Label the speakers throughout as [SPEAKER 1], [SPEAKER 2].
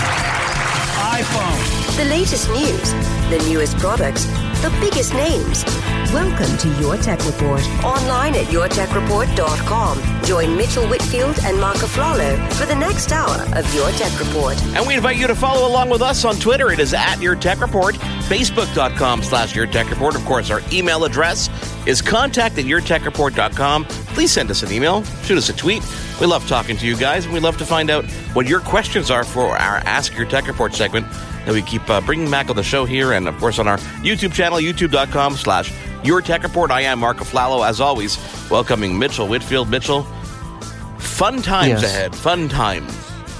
[SPEAKER 1] iPhone.
[SPEAKER 2] The latest news, the newest products, the biggest names.
[SPEAKER 3] Welcome to Your Tech Report.
[SPEAKER 2] Online at yourtechreport.com. Join Mitchell Whitfield and Marco Aflalo for the next hour of Your Tech Report.
[SPEAKER 4] And we invite you to follow along with us on Twitter. It is at Your Tech Report, Facebook.com slash Your Tech Report. Of course, our email address is contact at yourtechreport.com. Please send us an email, shoot us a tweet. We love talking to you guys, and we love to find out what your questions are for our Ask Your Tech Report segment that we keep uh, bringing back on the show here and, of course, on our YouTube channel, youtube.com slash Your Tech Report. I am Marco Aflalo, as always, welcoming Mitchell Whitfield. Mitchell, fun times
[SPEAKER 5] Yes.
[SPEAKER 4] ahead. Fun times.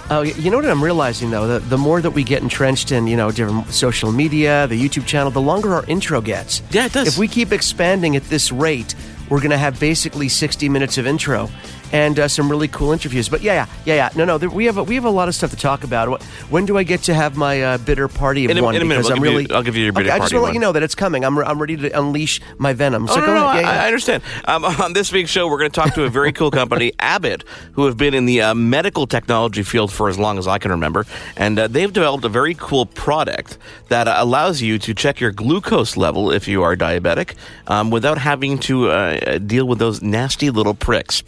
[SPEAKER 5] Oh, you know what I'm realizing though? The, the more that we get entrenched in, you know, different social media, the YouTube channel, the longer our intro gets.
[SPEAKER 4] Yeah, it does.
[SPEAKER 5] If we keep expanding at this rate, we're going to have basically 60 minutes of intro and uh, some really cool interviews. But yeah, yeah, yeah, yeah. No, no, there, we have a, we have a lot of stuff to talk about. What, when do I get to have my uh, bitter party of
[SPEAKER 4] In a-
[SPEAKER 5] one?
[SPEAKER 4] in a minute,
[SPEAKER 5] Because
[SPEAKER 4] I'll
[SPEAKER 5] I'm
[SPEAKER 4] give you-
[SPEAKER 5] really,
[SPEAKER 4] I'll give you your bitter
[SPEAKER 5] okay, I just want to let you know that it's coming. I'm, I'm ready to unleash my venom. So
[SPEAKER 4] Oh, no,
[SPEAKER 5] go
[SPEAKER 4] no,
[SPEAKER 5] ahead.
[SPEAKER 4] no,
[SPEAKER 5] Yeah, yeah.
[SPEAKER 4] I, I understand. Um, on this week's show, we're going to talk to a very cool company, Abbott, who have been in the uh, medical technology field for as long as I can remember. And uh, they've developed a very cool product that uh, allows you to check your glucose level if you are diabetic um, without having to uh, deal with those nasty little pricks.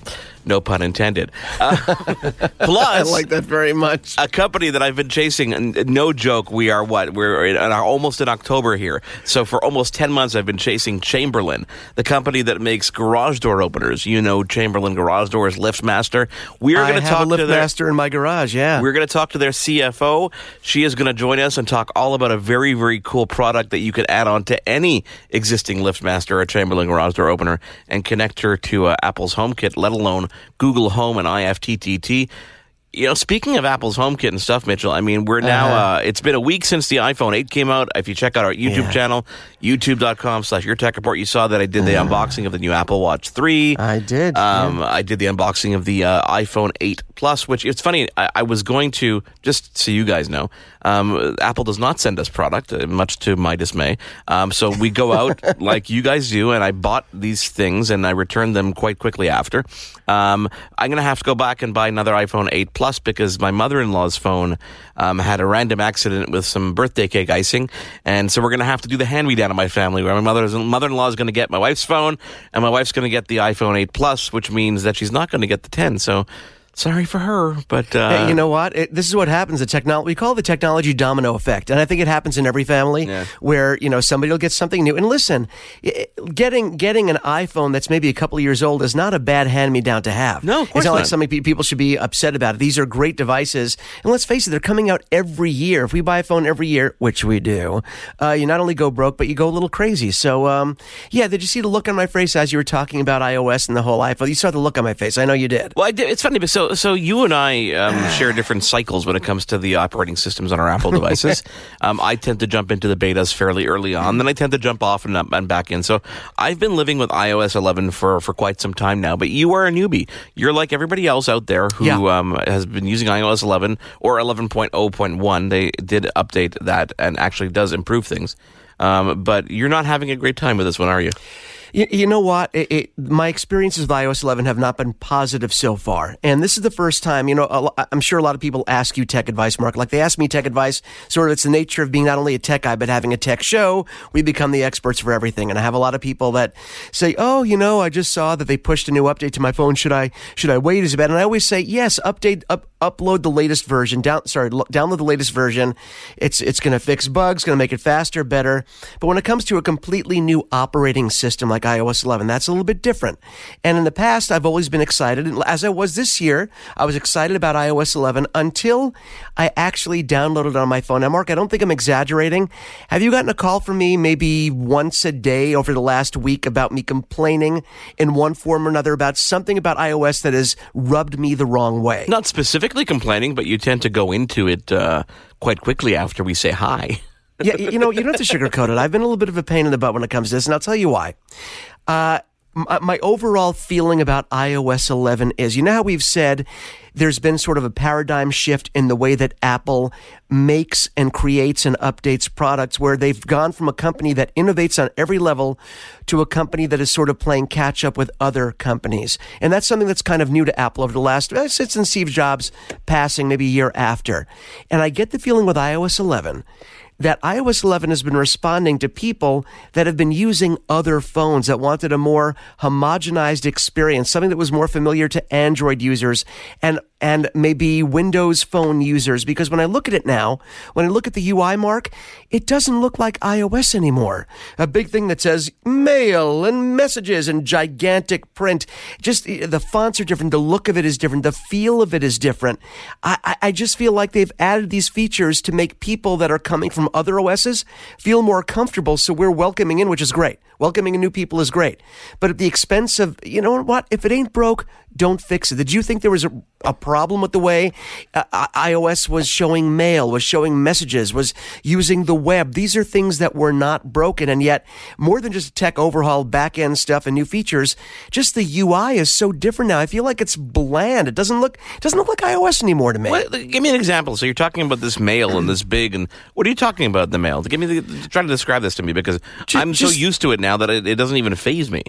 [SPEAKER 4] No pun intended. Uh, plus,
[SPEAKER 5] I like that very much.
[SPEAKER 4] a company that I've been chasing. and No joke. We are what we're in, uh, almost in October here. So for almost ten months, I've been chasing Chamberlain, the company that makes garage door openers. You know, Chamberlain Garage Doors, LiftMaster. We are going to talk to their.
[SPEAKER 5] master in my garage. Yeah.
[SPEAKER 4] We're going to talk to their CFO. She is going to join us and talk all about a very, very cool product that you could add on to any existing LiftMaster or Chamberlain garage door opener and connect her to uh, Apple's HomeKit, let alone Google Home and IFTTT. You know, speaking of Apple's HomeKit and stuff, Mitchell, I mean, we're now,
[SPEAKER 5] Uh-huh.
[SPEAKER 4] uh, it's been a week since the iPhone 8 came out. If you check out our YouTube
[SPEAKER 5] Yeah.
[SPEAKER 4] channel, youtube.com slash your tech report, you saw that I did the unboxing of the new Apple Watch 3.
[SPEAKER 5] Uh-huh. I did.
[SPEAKER 4] Um,
[SPEAKER 5] yeah.
[SPEAKER 4] I did the unboxing of the uh, iPhone 8 Plus, which it's funny. I, I was going to just so you guys know, um, Apple does not send us product, uh, much to my dismay. Um, so we go out like you guys do, and I bought these things and I returned them quite quickly after. Um, I'm gonna have to go back and buy another iPhone 8 Plus because my mother-in-law's phone um, had a random accident with some birthday cake icing, and so we're gonna have to do the hand-me-down of my family, where my mother's mother-in-law is gonna get my wife's phone, and my wife's gonna get the iPhone 8 Plus, which means that she's not gonna get the 10. So. Sorry for her, but uh,
[SPEAKER 5] Hey, you know what? It, this is what happens. The technology we call the technology domino effect, and I think it happens in every family
[SPEAKER 4] Yeah.
[SPEAKER 5] where you know somebody will get something new. And listen, getting getting an iPhone that's maybe a couple of years old is not a bad hand me down to have.
[SPEAKER 4] No, of course
[SPEAKER 5] it's not, like something pe- people should be upset about. These are great devices, and let's face it, they're coming out every year. If we buy a phone every year, which we do, uh, you not only go broke, but you go a little crazy. So, um, yeah, did you see the look on my face as you were talking about iOS and the whole iPhone? You saw the look on my face. I know you did.
[SPEAKER 4] Well, I did, it's funny, but so so you and I um, share different cycles when it comes to the operating systems on our Apple devices. um, I tend to jump into the betas fairly early on, then I tend to jump off and, up and back in. So I've been living with iOS 11 for for quite some time now. But you are a newbie. You're like everybody else out there who
[SPEAKER 5] Yeah.
[SPEAKER 4] um, has been using iOS 11 or 11.0.1. They did update that and actually does improve things. Um, but you're not having a great time with this one, are you?
[SPEAKER 5] You, you know what? It, it, my experiences with iOS 11 have not been positive so far. And this is the first time, you know, I'm sure a lot of people ask you tech advice, Mark. Like they ask me tech advice. Sort of, it's the nature of being not only a tech guy, but having a tech show. We become the experts for everything. And I have a lot of people that say, oh, you know, I just saw that they pushed a new update to my phone. Should I, should I wait? Is it bad? And I always say, yes, update, up, upload the latest version. Down, sorry, lo- download the latest version. It's, it's going to fix bugs, going to make it faster, better. But when it comes to a completely new operating system like iOS 11, that's a little bit different. And in the past, I've always been excited, as I was this year, I was excited about iOS 11 until I actually downloaded it on my phone. Now, Mark, I don't think I'm exaggerating. Have you gotten a call from me maybe once a day over the last week about me complaining in one form or another about something about iOS that has rubbed me the wrong way?
[SPEAKER 4] Not specifically complaining, but you tend to go into it uh, quite quickly after we say hi.
[SPEAKER 5] yeah, you know, you don't have to sugarcoat it. I've been a little bit of a pain in the butt when it comes to this, and I'll tell you why. Uh, my, my overall feeling about iOS 11 is, you know how we've said there's been sort of a paradigm shift in the way that Apple makes and creates and updates products where they've gone from a company that innovates on every level to a company that is sort of playing catch up with other companies. And that's something that's kind of new to Apple over the last, uh, since Steve Jobs passing maybe a year after. And I get the feeling with iOS 11 that iOS 11 has been responding to people that have been using other phones that wanted a more homogenized experience, something that was more familiar to Android users. And and maybe Windows Phone users. Because when I look at it now, when I look at the UI mark, it doesn't look like iOS anymore. A big thing that says mail and messages and gigantic print. Just the fonts are different. The look of it is different. The feel of it is different. I, I just feel like they've added these features to make people that are coming from other OSs feel more comfortable. So we're welcoming in, which is great. Welcoming new people is great. But at the expense of, you know what? If it ain't broke, don't fix it. Did you think there was a, a problem with the way uh, iOS was showing mail, was showing messages, was using the web? These are things that were not broken. And yet, more than just tech overhaul, back end stuff, and new features, just the UI is so different now. I feel like it's bland. It doesn't look it doesn't look like iOS anymore to me.
[SPEAKER 4] What, give me an example. So you're talking about this mail and this big, and what are you talking about the mail? Give me the, try to describe this to me because just, I'm so used to it now that it, it doesn't even faze me.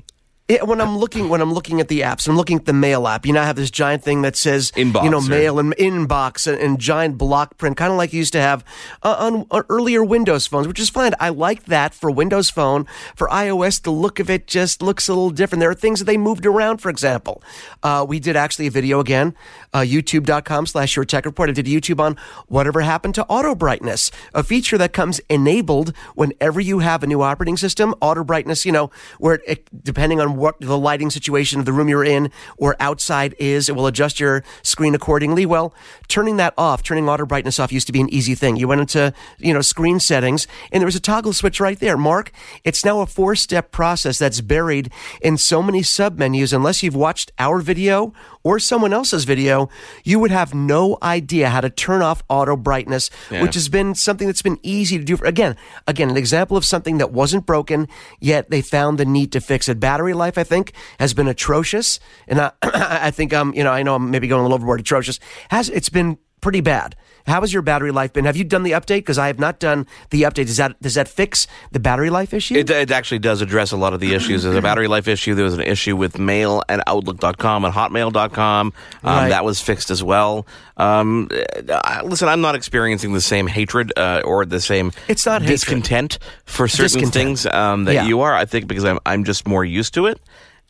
[SPEAKER 5] It, when I'm looking when I'm looking at the apps, I'm looking at the mail app. You know, I have this giant thing that says
[SPEAKER 4] inbox,
[SPEAKER 5] you know, mail and inbox and, and giant block print, kind of like you used to have uh, on, on, earlier Windows phones, which is fine. I like that for Windows Phone. For iOS, the look of it just looks a little different. There are things that they moved around. For example, uh, we did actually a video again, uh, YouTube.com/slash Your Tech Report. I did YouTube on whatever happened to auto brightness, a feature that comes enabled whenever you have a new operating system. Auto brightness, you know, where it, depending on what the lighting situation of the room you're in or outside is. It will adjust your screen accordingly. Well, turning that off, turning auto brightness off used to be an easy thing. You went into, you know, screen settings and there was a toggle switch right there. Mark, it's now a four step process that's buried in so many submenus. Unless you've watched our video or someone else's video, you would have no idea how to turn off auto brightness, yeah. which has been something that's been easy to do. For, again, again, an example of something that wasn't broken, yet they found the need to fix it. Battery life, I think, has been atrocious. And I, I think, um, you know, I know I'm maybe going a little overboard. Atrocious has, it's been pretty bad. How has your battery life been? Have you done the update? Because I have not done the update. Does that does that fix the battery life issue?
[SPEAKER 4] It, it actually does address a lot of the issues. There's a battery life issue. There was an issue with Mail and Outlook.com and Hotmail.com. Um, right. That was fixed as well. Um, listen, I'm not experiencing the same hatred uh, or the same
[SPEAKER 5] it's not
[SPEAKER 4] discontent
[SPEAKER 5] hatred.
[SPEAKER 4] for certain discontent. things um, that yeah. you are. I think because I'm I'm just more used to it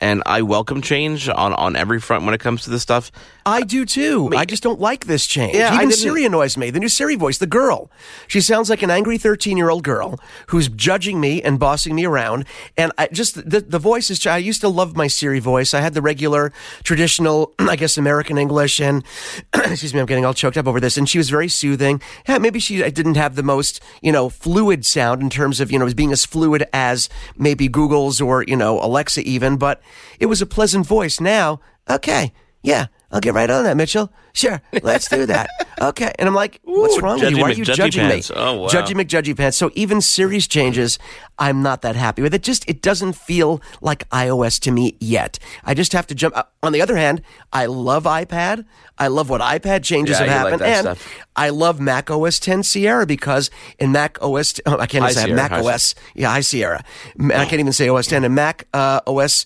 [SPEAKER 4] and I welcome change on, on every front when it comes to this stuff.
[SPEAKER 5] I do too. I just don't like this change. Yeah, Even Siri annoys me. The new Siri voice, the girl. She sounds like an angry 13 year old girl who's judging me and bossing me around. And I just, the, the voice is, I used to love my Siri voice. I had the regular, traditional, I guess, American English. And, excuse me, I'm getting all choked up over this. And she was very soothing. Yeah, maybe she didn't have the most, you know, fluid sound in terms of, you know, being as fluid as maybe Google's or, you know, Alexa even. But it was a pleasant voice. Now, okay, yeah, I'll get right on that, Mitchell. Sure, let's do that. Okay. And I'm like, what's wrong with you? Why are you judging
[SPEAKER 4] pants.
[SPEAKER 5] me?
[SPEAKER 4] Oh, wow.
[SPEAKER 5] Judgy McJudgy pants. So even Siri's changes, I'm not that happy with. It just, it doesn't feel like iOS to me yet. I just have to jump. Uh, on the other hand, I love iPad. I love what iPad changes
[SPEAKER 4] yeah,
[SPEAKER 5] have happened.
[SPEAKER 4] Like
[SPEAKER 5] and
[SPEAKER 4] stuff.
[SPEAKER 5] I love Mac OS 10 Sierra because in Mac OS, oh, I can't even say Mac OS. Yeah, High Sierra. I can't even say OS 10. And Mac uh, OS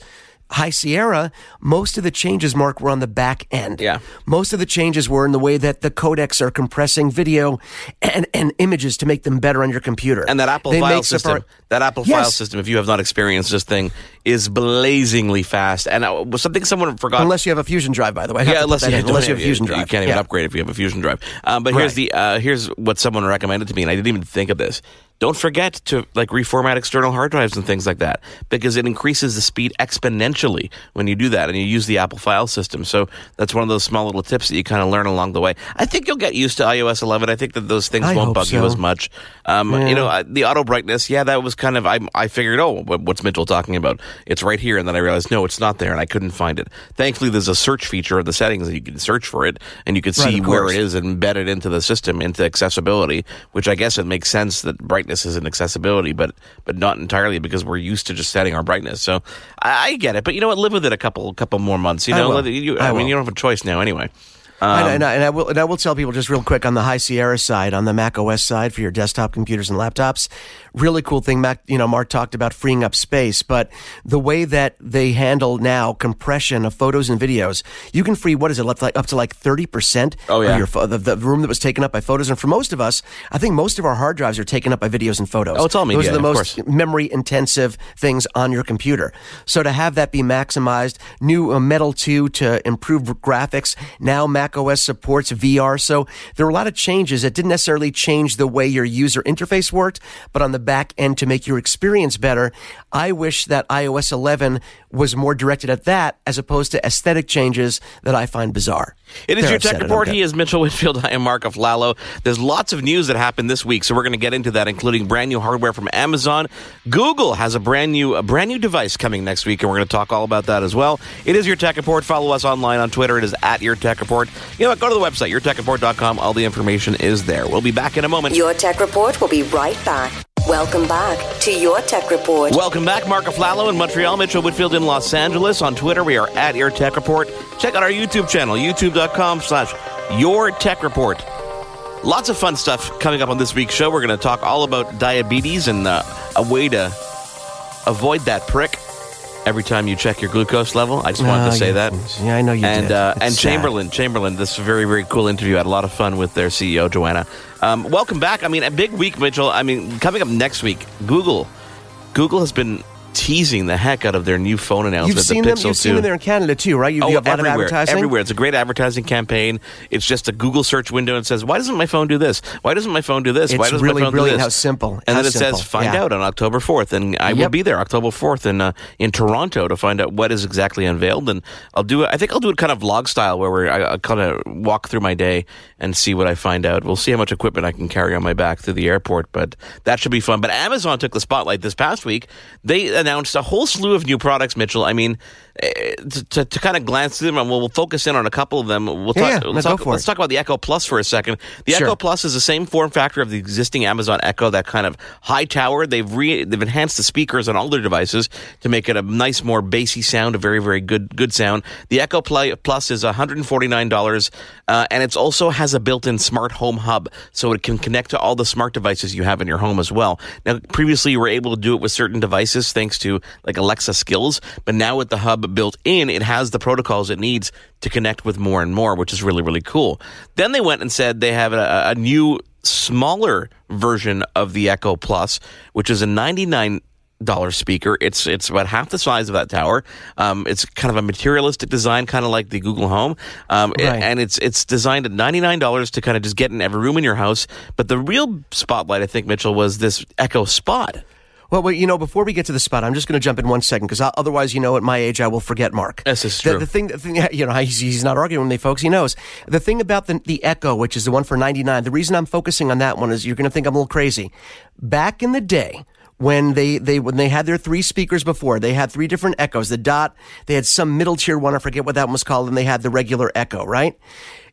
[SPEAKER 5] High Sierra, most of the changes, Mark, were on the back end.
[SPEAKER 4] Yeah.
[SPEAKER 5] Most of the changes were in the way that the codecs are compressing video and, and images to make them better on your computer.
[SPEAKER 4] And that Apple
[SPEAKER 5] they
[SPEAKER 4] file system, Safari- that Apple
[SPEAKER 5] yes.
[SPEAKER 4] file system, if you have not experienced this thing, is blazingly fast. And uh, something someone forgot.
[SPEAKER 5] Unless you have a Fusion drive, by the way.
[SPEAKER 4] Yeah, unless you,
[SPEAKER 5] unless you have a Fusion drive.
[SPEAKER 4] You can't even
[SPEAKER 5] yeah.
[SPEAKER 4] upgrade if you have a Fusion drive. Um, but here's the uh, here's what someone recommended to me, and I didn't even think of this. Don't forget to like reformat external hard drives and things like that because it increases the speed exponentially when you do that and you use the Apple file system. So that's one of those small little tips that you kind of learn along the way. I think you'll get used to iOS 11. I think that those things
[SPEAKER 5] I
[SPEAKER 4] won't bug you as much. Um,
[SPEAKER 5] Yeah.
[SPEAKER 4] You know, the auto brightness, yeah, that was kind of, I, I figured, oh, what's Mitchell talking about? It's right here. And then I realized, no, it's not there. And I couldn't find it. Thankfully, there's a search feature of the settings that you can search for it and you can see
[SPEAKER 5] of
[SPEAKER 4] where it is embedded into the system, into accessibility, which I guess it makes sense that brightness is an accessibility, but, but not entirely because we're used to just setting our brightness. So I, I get it. But you know what? Live with it a couple, couple more months. You
[SPEAKER 5] I
[SPEAKER 4] know,
[SPEAKER 5] will.
[SPEAKER 4] You,
[SPEAKER 5] I
[SPEAKER 4] I, mean,
[SPEAKER 5] will.
[SPEAKER 4] you don't have a choice now anyway. Um,
[SPEAKER 5] and, and, I, and I will and I will tell people just real quick on the High Sierra side, on the Mac OS side for your desktop computers and laptops. Really cool thing, Mac. You know, Mark talked about freeing up space, but the way that they handle now compression of photos and videos, you can free what is it, up to like, up to like thirty percent
[SPEAKER 4] Oh, yeah.
[SPEAKER 5] of your the, the room that was taken up by photos. And for most of us, I think most of our hard drives are taken up by videos and photos.
[SPEAKER 4] Oh, it's all
[SPEAKER 5] Those are the most memory intensive things on your computer. So to have that be maximized, new uh, Metal 2 to improve graphics. Now Mac OS supports VR. So there were a lot of changes that didn't necessarily change the way your user interface worked, but on the back end to make your experience better. I wish that iOS 11 was more directed at that as opposed to aesthetic changes that I find bizarre.
[SPEAKER 4] It is
[SPEAKER 5] There,
[SPEAKER 4] your tech report. He is Mitchell Whitfield. I am Mark Aflalo. There's lots of news that happened this week, so we're going to get into that, including brand new hardware from Amazon. Google has a brand new a brand new device coming next week, and we're going to talk all about that as well. It is your tech report. Follow us online on Twitter. It is at your tech report. You know what? Go to the website yourtechreport.com. All the information is there. We'll be back in a moment.
[SPEAKER 2] Your Tech Report will be right back. Welcome back to Your Tech Report.
[SPEAKER 4] Welcome back, Mark Aflalo in Montreal, Mitchell Whitfield in Los Angeles. On Twitter, we are at Your Tech Report. Check out our YouTube channel, youtube.com slash Your Tech Report. Lots of fun stuff coming up on this week's show. We're going to talk all about diabetes and uh, a way to avoid that prick every time you check your glucose level. I just wanted
[SPEAKER 5] Oh,
[SPEAKER 4] to say
[SPEAKER 5] yeah.
[SPEAKER 4] that.
[SPEAKER 5] Yeah, I know you
[SPEAKER 4] and,
[SPEAKER 5] did.
[SPEAKER 4] Uh, and
[SPEAKER 5] sad.
[SPEAKER 4] Chamberlain, Chamberlain, this very, very cool interview. I had a lot of fun with their CEO, Joanna. Um, welcome back. I mean, a big week, Mitchell. I mean, coming up next week, Google. Google has been teasing the heck out of their new phone announcement.
[SPEAKER 5] You've seen
[SPEAKER 4] the
[SPEAKER 5] them.
[SPEAKER 4] Pixel
[SPEAKER 5] You've seen them there in Canada too, right? You,
[SPEAKER 4] Oh,
[SPEAKER 5] you have
[SPEAKER 4] everywhere, everywhere. It's a great advertising campaign. It's just a Google search window and says, "Why doesn't my phone do this? Why doesn't my phone do this? Why doesn't
[SPEAKER 5] really
[SPEAKER 4] my phone
[SPEAKER 5] brilliant
[SPEAKER 4] do
[SPEAKER 5] how simple-
[SPEAKER 4] And
[SPEAKER 5] how
[SPEAKER 4] then it
[SPEAKER 5] simple.
[SPEAKER 4] says, "Find
[SPEAKER 5] Yeah.
[SPEAKER 4] out on October 4th. and I will be there October fourth in uh, in Toronto to find out what is exactly unveiled. And I'll do it. I think I'll do it kind of vlog style, where we're, I, I kind of walk through my day and see what I find out. We'll see how much equipment I can carry on my back through the airport, but that should be fun. But Amazon took the spotlight this past week. They announced a whole slew of new products, Mitchell. I mean, to, to, to kind of glance through them, and we'll, we'll focus in on a couple of them. We'll
[SPEAKER 5] Yeah,
[SPEAKER 4] talk,
[SPEAKER 5] yeah.
[SPEAKER 4] let's, talk, let's talk about the Echo Plus for a second. The
[SPEAKER 5] Sure.
[SPEAKER 4] Echo Plus is the same form factor of the existing Amazon Echo, that kind of high tower. They've re, they've enhanced the speakers on all their devices to make it a nice, more bassy sound, a very, very good good sound. The Echo Play Plus is $149, uh, and it also has a built-in smart home hub, so it can connect to all the smart devices you have in your home as well. Now, previously you were able to do it with certain devices thanks to like Alexa skills, but now with the hub built in, it has the protocols it needs to connect with more and more, which is really, really cool. Then they went and said they have a, a new smaller version of the Echo Plus, which is a 99 dollar speaker. It's it's about half the size of that tower. Um, it's kind of a materialistic design, kind of like the Google Home, um,
[SPEAKER 5] Right.
[SPEAKER 4] and it's it's designed at ninety nine dollars to kind of just get in every room in your house. But the real spotlight, I think, Mitchell, was this Echo Spot.
[SPEAKER 5] Well, well, you know, before we get to the spot, I'm just going to jump in one second because otherwise, you know, at my age, I will forget Mark.
[SPEAKER 4] This is
[SPEAKER 5] The,
[SPEAKER 4] true.
[SPEAKER 5] the thing, the thing, you know, he's, he's not arguing with me, folks. He knows the thing about the the Echo, which is the one for 99. The reason I'm focusing on that one is you're going to think I'm a little crazy. Back in the day. When they, they when they had their three speakers before, they had three different echoes. The dot, they had some middle tier one, I forget what that one was called, and they had the regular echo, right?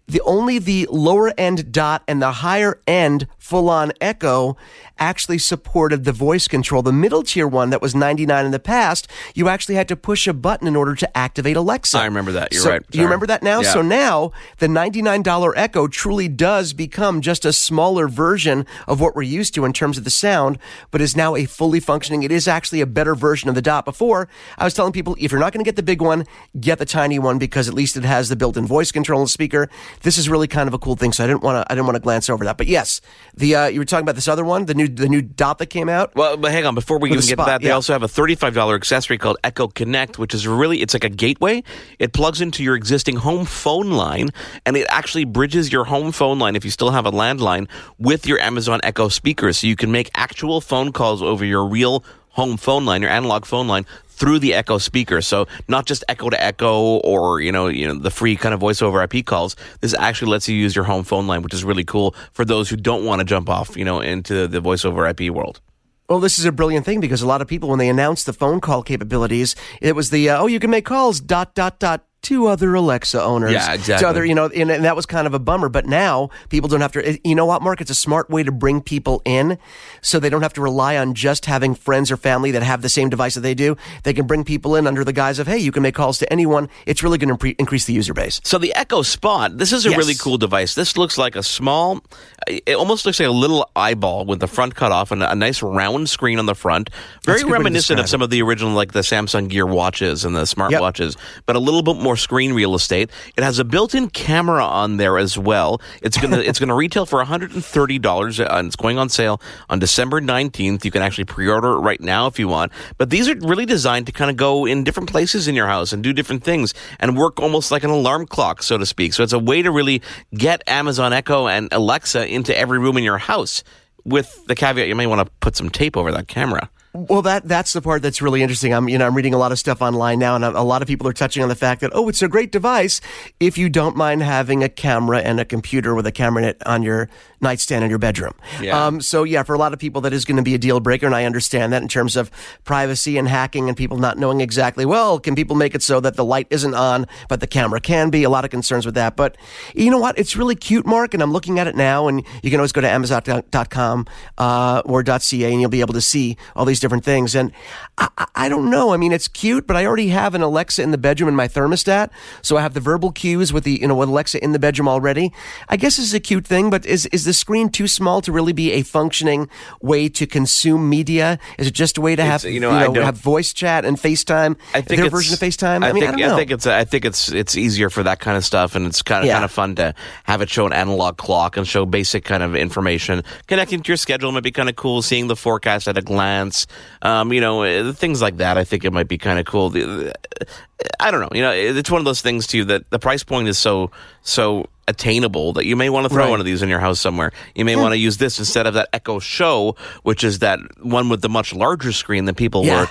[SPEAKER 5] the only the lower end dot and the higher end full on echo actually supported the voice control. The middle tier one that was 99 in the past, you actually had to push a button in order to activate Alexa.
[SPEAKER 4] I remember that. You're
[SPEAKER 5] So-
[SPEAKER 4] right.
[SPEAKER 5] You remember that now?
[SPEAKER 4] Yeah.
[SPEAKER 5] So now the $99 Echo truly does become just a smaller version of what we're used to in terms of the sound, but is now a fully functioning. It is actually a better version of the Dot. Before, I was telling people if you're not going to get the big one, get the tiny one because at least it has the built-in voice control and speaker. this is really kind of a cool thing. So I didn't want to I didn't want to glance over that. But yes, the uh, you were talking about this other one, the new the new dot that came out.
[SPEAKER 4] Well, but hang on, before we even get
[SPEAKER 5] spot,
[SPEAKER 4] to that, they
[SPEAKER 5] yeah.
[SPEAKER 4] also have a thirty-five dollar accessory called Echo Connect, which is really it's like a gateway. It plugs into your existing home phone line, and it actually bridges your home phone line if you still have a landline with your Amazon Echo speakers, so you can make actual phone calls over your real home phone line, your analog phone line. Through the Echo speaker, so not just Echo to Echo or you know you know the free kind of voice over IP calls. This actually lets you use your home phone line, which is really cool for those who don't want to jump off you know into the voice over IP world.
[SPEAKER 5] Well, this is a brilliant thing because a lot of people, when they announced the phone call capabilities, it was the uh, oh, you can make calls dot dot dot to other Alexa owners.
[SPEAKER 4] Yeah, exactly.
[SPEAKER 5] To other, you know, and, and that was kind of a bummer. But now people don't have to. You know what, Mark? It's a smart way to bring people in, so they don't have to rely on just having friends or family that have the same device that they do. They can bring people in under the guise of hey, you can make calls to anyone. It's really going to pre- increase the user base.
[SPEAKER 4] So the Echo Spot, this is a
[SPEAKER 5] Yes.
[SPEAKER 4] really cool device. This looks like a small, it almost looks like a little eyeball with the front cut off and a nice round screen on the front. Very
[SPEAKER 5] That's a good way to
[SPEAKER 4] reminiscent of some of the original, like the Samsung Gear watches and the smartwatches, but a little bit more screen real estate. It has a built-in camera on there as well. It's gonna it's gonna retail for one hundred uh, and it's going on sale on December nineteenth. You can actually pre-order it right now if you want. But these are really designed to kind of go in different places in your house and do different things and work almost like an alarm clock, so to speak. So it's a way to really get Amazon Echo and Alexa into every room in your house. With the caveat, you may want to put some tape over that camera.
[SPEAKER 5] Well, that that's the part that's really interesting. I'm you know I'm reading a lot of stuff online now, and a lot of people are touching on the fact that oh, it's a great device if you don't mind having a camera and a computer with a camera in it on your nightstand in your bedroom.
[SPEAKER 4] Yeah.
[SPEAKER 5] Um, so yeah, for a lot of people, that is going to be a deal breaker, and I understand that in terms of privacy and hacking and people not knowing exactly. Well, can people make it so that the light isn't on, but the camera can be? A lot of concerns with that. But you know what? It's really cute, Mark, and I'm looking at it now, and you can always go to Amazon.com uh, or .ca, and you'll be able to see all these different things. And I, I- I don't know. I mean, it's cute, but I already have an Alexa in the bedroom and my thermostat, so I have the verbal cues with the you know with Alexa in the bedroom already. I guess this is a cute thing, but is is the screen too small to really be a functioning way to consume media? Is it just a way to have
[SPEAKER 4] you know, I don't-
[SPEAKER 5] have voice chat and FaceTime?
[SPEAKER 4] I think
[SPEAKER 5] their
[SPEAKER 4] it's-
[SPEAKER 5] version of FaceTime. I,
[SPEAKER 4] I
[SPEAKER 5] mean,
[SPEAKER 4] think
[SPEAKER 5] I don't know.
[SPEAKER 4] think it's I think it's it's easier for that kind of stuff, and it's kind of
[SPEAKER 5] Yeah.
[SPEAKER 4] kind of fun to have it show an analog clock and show basic kind of information connecting to your schedule. Might be kind of cool seeing the forecast at a glance. Um, you know, uh, things like that. I think it might be kind of cool. I don't know. You know, it's one of those things too that the price point is so so attainable that you may want to throw
[SPEAKER 5] Right.
[SPEAKER 4] one of these in your house somewhere. You may want to use this instead of that Echo Show, which is that one with the much larger screen that people
[SPEAKER 5] Yeah.
[SPEAKER 4] were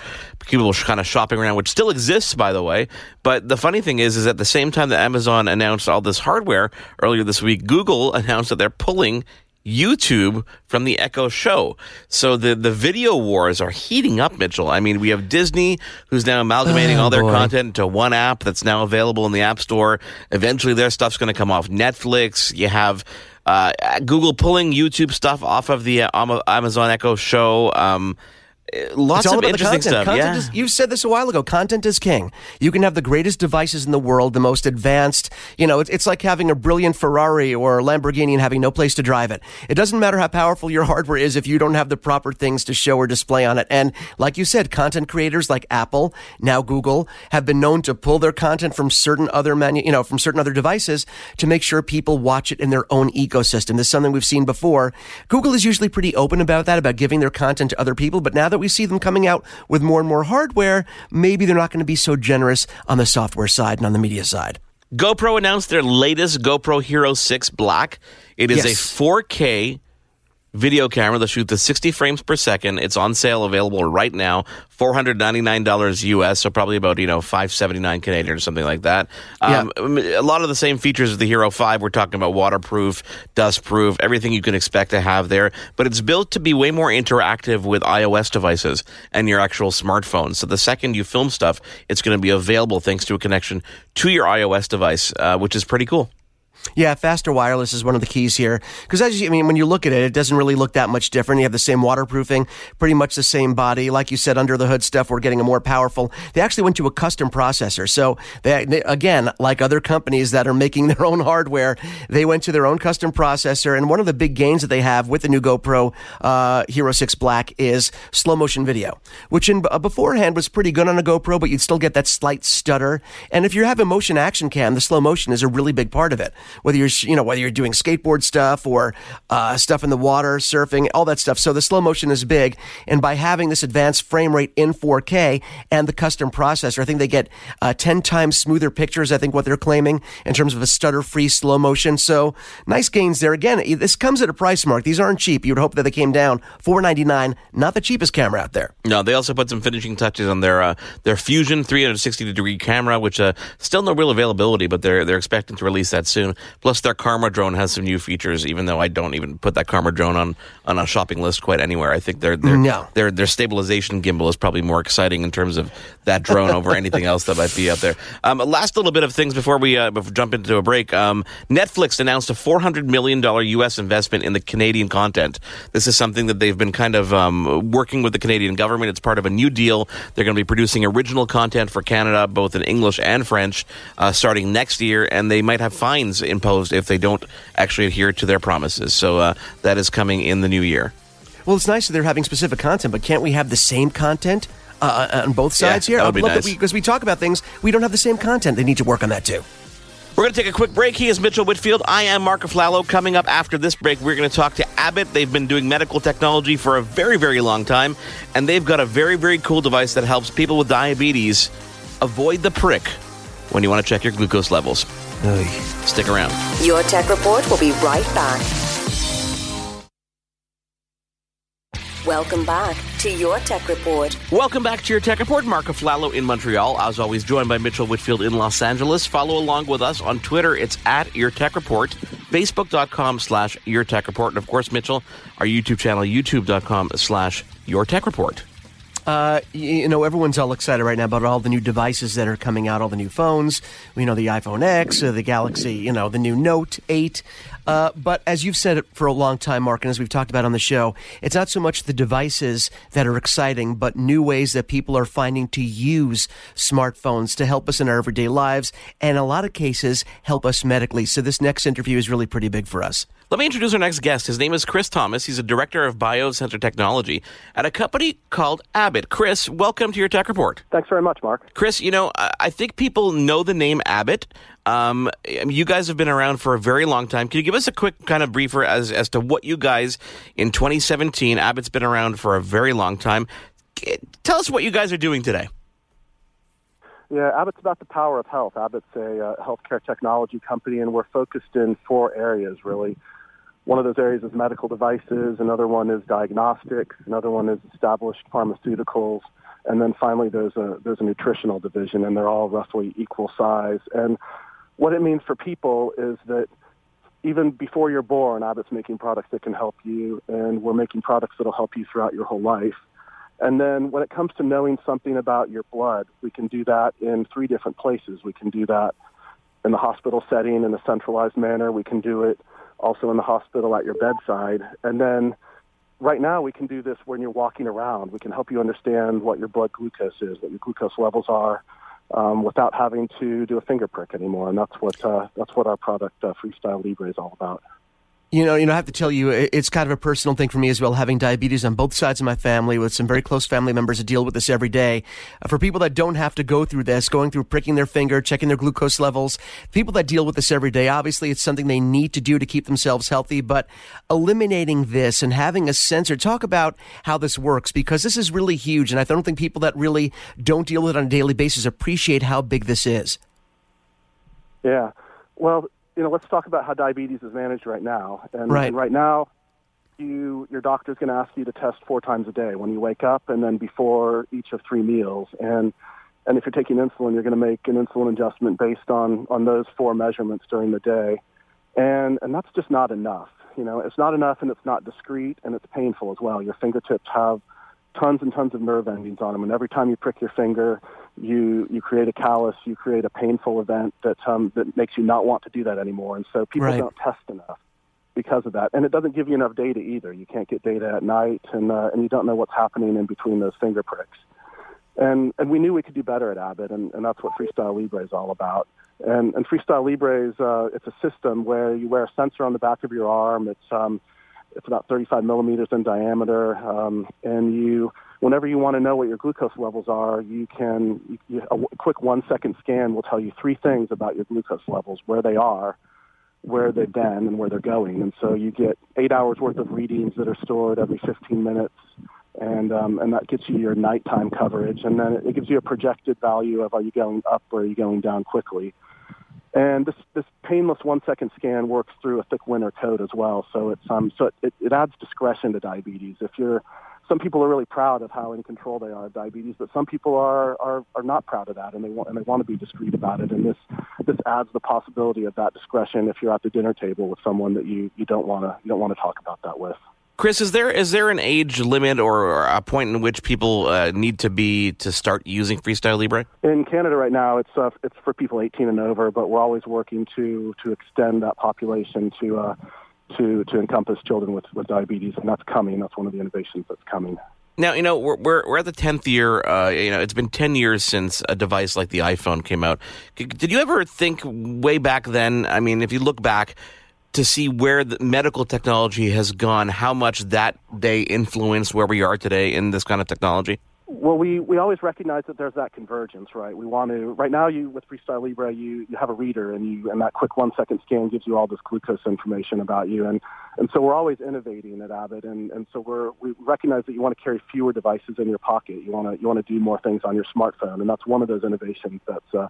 [SPEAKER 4] people were kind of shopping around, which still exists, by the way. But the funny thing is, is at the same time that Amazon announced all this hardware earlier this week, Google announced that they're pulling YouTube from the Echo Show. So the the video wars are heating up, Mitchell. I mean, we have Disney who's now amalgamating
[SPEAKER 5] Oh,
[SPEAKER 4] all their
[SPEAKER 5] boy.
[SPEAKER 4] content into one app that's now available in the App Store. Eventually, their stuff's going to come off Netflix. You have uh, Google pulling YouTube stuff off of the uh, Amazon Echo Show. Um, Uh, lots
[SPEAKER 5] It's all
[SPEAKER 4] of interesting
[SPEAKER 5] content.
[SPEAKER 4] stuff.
[SPEAKER 5] Content
[SPEAKER 4] yeah.
[SPEAKER 5] is, you said this a while ago. Content is king. You can have the greatest devices in the world, the most advanced. You know, it's, it's like having a brilliant Ferrari or Lamborghini and having no place to drive it. It doesn't matter how powerful your hardware is if you don't have the proper things to show or display on it. And like you said, content creators like Apple, now Google, have been known to pull their content from certain other manu- you know, from certain other devices to make sure people watch it in their own ecosystem. This is something we've seen before. Google is usually pretty open about that, about giving their content to other people. But now that we see them coming out with more and more hardware, maybe they're not going to be so generous on the software side and on the media side.
[SPEAKER 4] GoPro announced their latest GoPro Hero 6 Black. It is
[SPEAKER 5] Yes.
[SPEAKER 4] a 4K video camera that shoots at 60 frames per second. It's on sale, available right now, $499 US, so probably about, you know, 579 Canadian or something like that. Um, A lot of the same features of the Hero 5. We're talking about waterproof, dustproof, everything you can expect to have there, but it's built to be way more interactive with iOS devices and your actual smartphone. So the second you film stuff, it's going to be available thanks to a connection to your iOS device, uh, which is pretty cool.
[SPEAKER 5] Yeah, faster wireless is one of the keys here. Because as you, I mean, when you look at it, it doesn't really look that much different. You have the same waterproofing, pretty much the same body. Like you said, under the hood stuff, we're getting a more powerful. They actually went to a custom processor. So they, again, like other companies that are making their own hardware, they went to their own custom processor. And one of the big gains that they have with the new GoPro uh, Hero 6 Black is slow motion video, which in uh, beforehand was pretty good on a GoPro, but you'd still get that slight stutter. And if you have a motion action cam, the slow motion is a really big part of it. Whether you're you know whether you're doing skateboard stuff or uh, stuff in the water, surfing, all that stuff. So the slow motion is big, and by having this advanced frame rate in 4K and the custom processor, I think they get uh, 10 times smoother pictures. I think what they're claiming in terms of a stutter-free slow motion. So nice gains there. Again, this comes at a price mark. These aren't cheap. You would hope that they came down 499, not the cheapest camera out there.
[SPEAKER 4] No, they also put some finishing touches on their uh, their Fusion 360 degree camera, which uh, still no real availability, but they're they're expecting to release that soon. Plus, their Karma drone has some new features. Even though I don't even put that Karma drone on on a shopping list quite anywhere, I think their their
[SPEAKER 5] no.
[SPEAKER 4] their their stabilization gimbal is probably more exciting in terms of that drone over anything else that might be out there. Um, last little bit of things before we uh, jump into a break. Um, Netflix announced a 400 million dollar U.S. investment in the Canadian content. This is something that they've been kind of um, working with the Canadian government. It's part of a new deal. They're going to be producing original content for Canada, both in English and French, uh, starting next year, and they might have fines imposed if they don't actually adhere to their promises. So uh, that is coming in the new year.
[SPEAKER 5] Well, it's nice that they're having specific content, but can't we have the same content uh, uh on both sides
[SPEAKER 4] yeah,
[SPEAKER 5] here?
[SPEAKER 4] Be nice.
[SPEAKER 5] Because we, we talk about things, we don't have the same content. They need to work on that too.
[SPEAKER 4] We're going to take a quick break. He is Mitchell Whitfield. I am Mark Aflalo. Coming up after this break, we're going to talk to Abbott. They've been doing medical technology for a very, very long time, and they've got a very, very cool device that helps people with diabetes avoid the prick when you want to check your glucose levels.
[SPEAKER 5] Oy.
[SPEAKER 4] Stick around.
[SPEAKER 2] Your Tech Report will be right back. Welcome back to Your Tech Report.
[SPEAKER 4] Welcome back to your Tech Report. Mark Aflalo in Montreal. As always, joined by Mitchell Whitfield in Los Angeles. Follow along with us on Twitter. It's at Your Tech Report. Facebook.com slash Your Tech Report. And of course, Mitchell, our YouTube channel, YouTube.com slash Your Tech Report.
[SPEAKER 5] Uh, you know, everyone's all excited right now about all the new devices that are coming out, all the new phones. You know the iPhone X, uh, the Galaxy, you know, the new Note 8. Uh, but as you've said it for a long time, Mark, and as we've talked about on the show, it's not so much the devices that are exciting, but new ways that people are finding to use smartphones to help us in our everyday lives, and a lot of cases, help us medically. So this next interview is really pretty big for us.
[SPEAKER 4] Let me introduce our next guest. His name is Chris Thomas. He's a director of biosensor technology at a company called Abbott. Chris, welcome to your Tech Report.
[SPEAKER 6] Thanks very much, Mark.
[SPEAKER 4] Chris, you know, I think people know the name Abbott. Um, you guys have been around for a very long time. Can you give us a quick kind of briefer as, as to what you guys in 2017, Abbott's been around for a very long time. Tell us what you guys are doing today.
[SPEAKER 6] Yeah, Abbott's about the power of health. Abbott's a uh, healthcare technology company, and we're focused in four areas, really. One of those areas is medical devices, another one is diagnostics, another one is established pharmaceuticals, and then finally there's a, there's a nutritional division, and they're all roughly equal size. And what it means for people is that even before you're born, Abbott's making products that can help you, and we're making products that'll help you throughout your whole life. And then when it comes to knowing something about your blood, we can do that in three different places. We can do that in the hospital setting in a centralized manner. We can do it also in the hospital at your bedside. And then right now we can do this when you're walking around. We can help you understand what your blood glucose is, what your glucose levels are, um, without having to do a finger prick anymore. And that's what uh, that's what our product uh, Freestyle Libre is all about.
[SPEAKER 5] You know, you know, I have to tell you, it's kind of a personal thing for me as well, having diabetes on both sides of my family with some very close family members that deal with this every day. Uh, for people that don't have to go through this, going through pricking their finger, checking their glucose levels, people that deal with this every day, obviously it's something they need to do to keep themselves healthy, but eliminating this and having a sensor, talk about how this works because this is really huge. And I don't think people that really don't deal with it on a daily basis appreciate how big this is.
[SPEAKER 6] Yeah. Well, you know, let's talk about how diabetes is managed right now. And,
[SPEAKER 5] right,
[SPEAKER 6] and right now, you your doctor's going to ask you to test four times a day when you wake up and then before each of three meals. And and if you're taking insulin, you're going to make an insulin adjustment based on on those four measurements during the day. And and that's just not enough. You know, it's not enough, and it's not discreet, and it's painful as well. Your fingertips have tons and tons of nerve endings on them, and every time you prick your finger, you you create a callus, you create a painful event that um, that makes you not want to do that anymore. And so people
[SPEAKER 5] right.
[SPEAKER 6] don't test enough because of that, and it doesn't give you enough data either. You can't get data at night, and uh, and you don't know what's happening in between those finger pricks. And and we knew we could do better at Abbott, and, and that's what Freestyle Libre is all about. And and Freestyle Libre is uh, it's a system where you wear a sensor on the back of your arm. It's um, it's about 35 millimeters in diameter, um, and you, whenever you want to know what your glucose levels are, you can. You, a quick one-second scan will tell you three things about your glucose levels: where they are, where they've been and where they're going. And so you get eight hours worth of readings that are stored every 15 minutes, and um, and that gets you your nighttime coverage, and then it, it gives you a projected value of are you going up or are you going down quickly. And this this painless one second scan works through a thick winter coat as well, so it's um so it, it adds discretion to diabetes. If you're some people are really proud of how in control they are of diabetes, but some people are, are, are not proud of that and they want and they want to be discreet about it. And this this adds the possibility of that discretion if you're at the dinner table with someone that you, you don't want to you don't want to talk about that with.
[SPEAKER 4] Chris, is there is there an age limit or a point in which people uh, need to be to start using Freestyle Libre?
[SPEAKER 6] In Canada right now, it's uh, it's for people 18 and over, but we're always working to to extend that population to uh, to to encompass children with, with diabetes, and that's coming. That's one of the innovations that's coming.
[SPEAKER 4] Now, you know, we're, we're, we're at the 10th year. Uh, you know, it's been 10 years since a device like the iPhone came out. Did you ever think way back then? I mean, if you look back, to see where the medical technology has gone, how much that day influenced where we are today in this kind of technology?
[SPEAKER 6] Well, we, we always recognize that there's that convergence, right? We want to right now. You with Freestyle Libre, you, you have a reader, and you and that quick one second scan gives you all this glucose information about you, and and so we're always innovating at Abbott, and and so we're we recognize that you want to carry fewer devices in your pocket. You want to you want to do more things on your smartphone, and that's one of those innovations that's uh,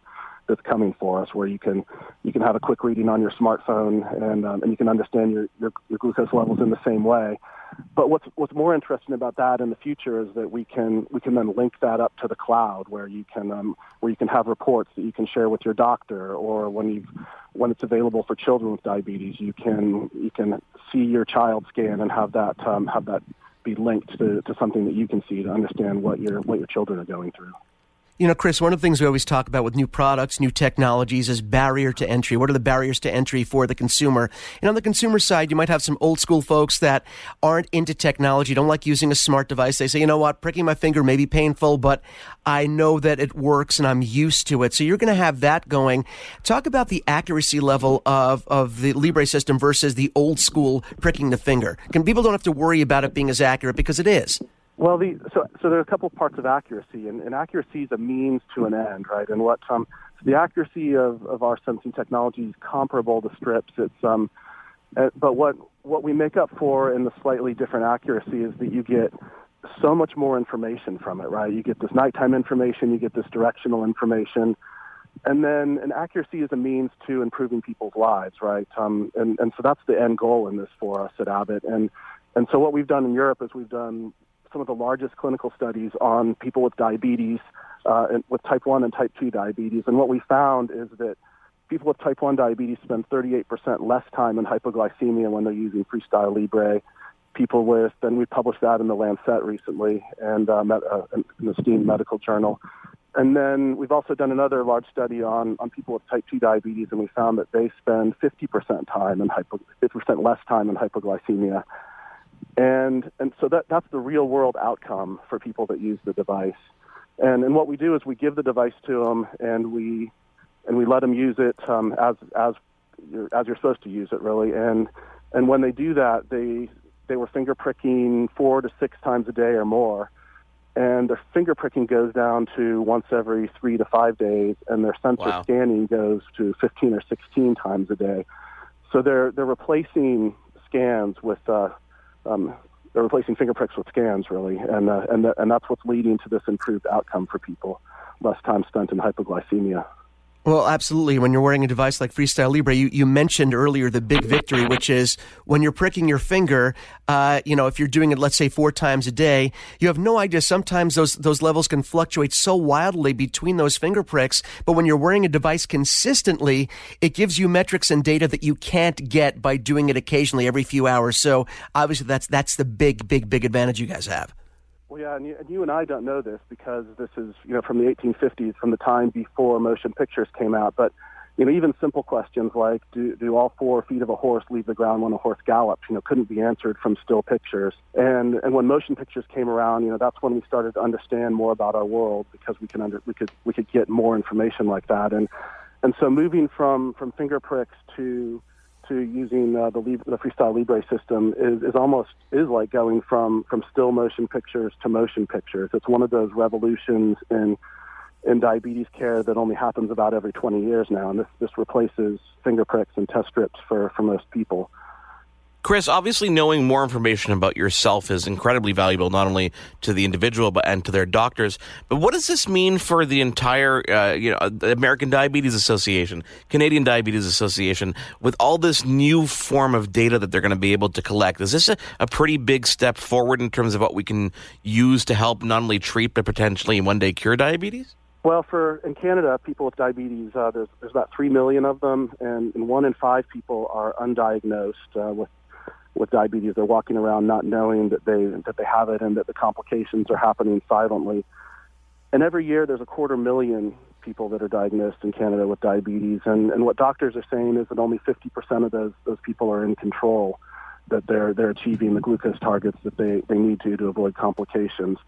[SPEAKER 6] that's coming for us, where you can you can have a quick reading on your smartphone, and um, and you can understand your, your your glucose levels in the same way. But what's what's more interesting about that in the future is that we can we can then link that up to the cloud, where you can um, where you can have reports that you can share with your doctor, or when you when it's available for children with diabetes, you can you can see your child scan and have that um, have that be linked to, to something that you can see to understand what your what your children are going through.
[SPEAKER 5] You know, Chris, one of the things we always talk about with new products, new technologies is barrier to entry. What are the barriers to entry for the consumer? And on the consumer side, you might have some old school folks that aren't into technology, don't like using a smart device. They say, you know what, pricking my finger may be painful, but I know that it works and I'm used to it. So you're going to have that going. Talk about the accuracy level of, of the Libre system versus the old school pricking the finger. Can people don't have to worry about it being as accurate because it is?
[SPEAKER 6] Well, the, so so there are a couple parts of accuracy, and, and accuracy is a means to an end, right? And what um, so the accuracy of, of our sensing technology is comparable to strips. It's um, uh, but what what we make up for in the slightly different accuracy is that you get so much more information from it, right? You get this nighttime information, you get this directional information, and then an accuracy is a means to improving people's lives, right? Um, and and so that's the end goal in this for us at Abbott, and and so what we've done in Europe is we've done some of the largest clinical studies on people with diabetes, uh, and with type 1 and type 2 diabetes. And what we found is that people with type 1 diabetes spend 38% less time in hypoglycemia when they're using Freestyle Libre. People with, and we published that in the Lancet recently and um, uh, in the esteemed medical journal. And then we've also done another large study on, on people with type 2 diabetes, and we found that they spend 50% time in hypo, 50% less time in hypoglycemia and and so that that's the real world outcome for people that use the device. And and what we do is we give the device to them and we and we let them use it um, as as you're, as you're supposed to use it really. And and when they do that, they they were finger pricking four to six times a day or more. And their finger pricking goes down to once every three to five days, and their sensor wow. scanning goes to 15 or 16 times a day. So they're they're replacing scans with uh, um, they're replacing finger pricks with scans, really, and uh, and and that's what's leading to this improved outcome for people, less time spent in hypoglycemia.
[SPEAKER 5] Well, absolutely. When you're wearing a device like Freestyle Libre, you, you mentioned earlier the big victory, which is when you're pricking your finger, uh, you know, if you're doing it, let's say four times a day, you have no idea. Sometimes those, those levels can fluctuate so wildly between those finger pricks. But when you're wearing a device consistently, it gives you metrics and data that you can't get by doing it occasionally every few hours. So obviously that's, that's the big, big, big advantage you guys have.
[SPEAKER 6] Well, yeah, and you, and you and I don't know this because this is, you know, from the 1850s, from the time before motion pictures came out. But, you know, even simple questions like, do, do all four feet of a horse leave the ground when a horse gallops, you know, couldn't be answered from still pictures. And, and when motion pictures came around, you know, that's when we started to understand more about our world because we can under, we could, we could get more information like that. And, and so moving from, from finger pricks to, to using uh, the, the Freestyle Libre system is, is almost is like going from, from still motion pictures to motion pictures. It's one of those revolutions in in diabetes care that only happens about every 20 years now, and this this replaces finger pricks and test strips for for most people.
[SPEAKER 4] Chris, obviously knowing more information about yourself is incredibly valuable, not only to the individual but and to their doctors. But what does this mean for the entire, uh, you know, the American Diabetes Association, Canadian Diabetes Association, with all this new form of data that they're going to be able to collect? Is this a, a pretty big step forward in terms of what we can use to help not only treat but potentially one day cure diabetes?
[SPEAKER 6] Well, for in Canada, people with diabetes, uh, there's there's about three million of them, and, and one in five people are undiagnosed uh, with with diabetes. They're walking around not knowing that they that they have it and that the complications are happening silently. And every year there's a quarter million people that are diagnosed in Canada with diabetes. And, and what doctors are saying is that only 50% of those those people are in control, that they're they're achieving the glucose targets that they, they need to to avoid complications.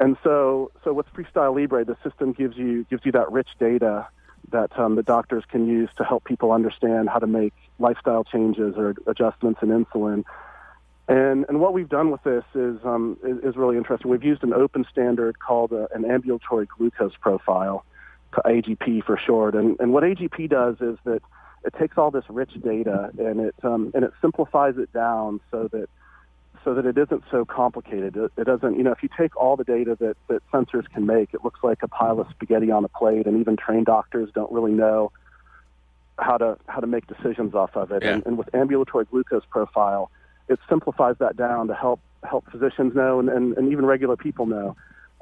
[SPEAKER 6] And so so with Freestyle Libre, the system gives you gives you that rich data that um, the doctors can use to help people understand how to make lifestyle changes or adjustments in insulin. And, and what we've done with this is, um, is, is, really interesting. We've used an open standard called a, an ambulatory glucose profile, AGP for short. And, and what AGP does is that it takes all this rich data and it, um, and it simplifies it down so that so that it isn't so complicated. It, it, doesn't, you know, if you take all the data that, that sensors can make, it looks like a pile of spaghetti on a plate, and even trained doctors don't really know how to how to make decisions off of it.
[SPEAKER 4] Yeah.
[SPEAKER 6] And, and with ambulatory glucose profile, it simplifies that down to help help physicians know and, and, and even regular people know.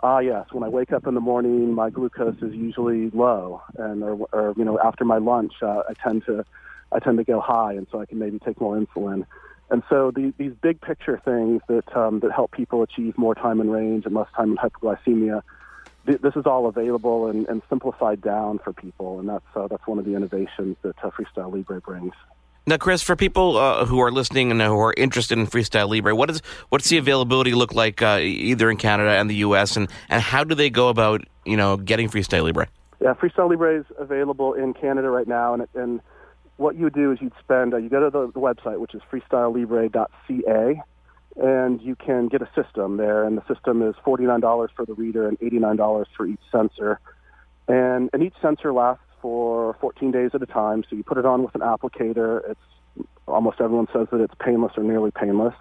[SPEAKER 6] Ah, yes, when I wake up in the morning, my glucose is usually low, and or, or you know, after my lunch, uh, I tend to I tend to go high, and so I can maybe take more insulin. And so the, these big picture things that um, that help people achieve more time in range and less time in hypoglycemia, th- this is all available and, and, simplified down for people, and that's uh, that's one of the innovations that uh, Freestyle Libre brings.
[SPEAKER 4] Now, Chris, for people uh, who are listening and who are interested in Freestyle Libre, what is what's the availability look like uh, either in Canada and the U.S. and and how do they go about you know getting Freestyle Libre?
[SPEAKER 6] Yeah, Freestyle Libre is available in Canada right now, and and what you would do is you'd spend, uh, you go to the, the website, which is freestylelibre.ca, and you can get a system there. And the system is $49 for the reader and $89 for each sensor. And, and each sensor lasts for 14 days at a time. So you put it on with an applicator. It's almost everyone says that it's painless or nearly painless.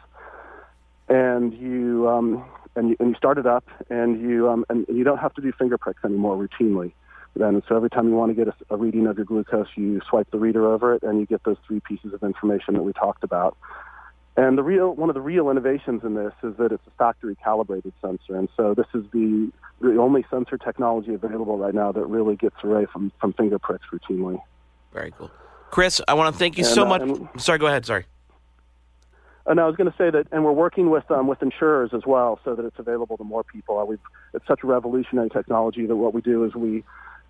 [SPEAKER 6] And you um, and you, and you start it up, and you um, and you don't have to do finger pricks anymore routinely then. So every time you want to get a, a, reading of your glucose, you swipe the reader over it, and you get those three pieces of information that we talked about. And the real one of the real innovations in this is that it's a factory calibrated sensor, and so this is the the only sensor technology available right now that really gets away from from finger pricks routinely.
[SPEAKER 4] Very cool, Chris. I want to thank you
[SPEAKER 6] and,
[SPEAKER 4] so
[SPEAKER 6] uh,
[SPEAKER 4] much.
[SPEAKER 6] And,
[SPEAKER 4] sorry, go ahead. Sorry.
[SPEAKER 6] And I was going to say that, and we're working with um, with insurers as well, so that it's available to more people. Uh, we've, it's such a revolutionary technology that what we do is we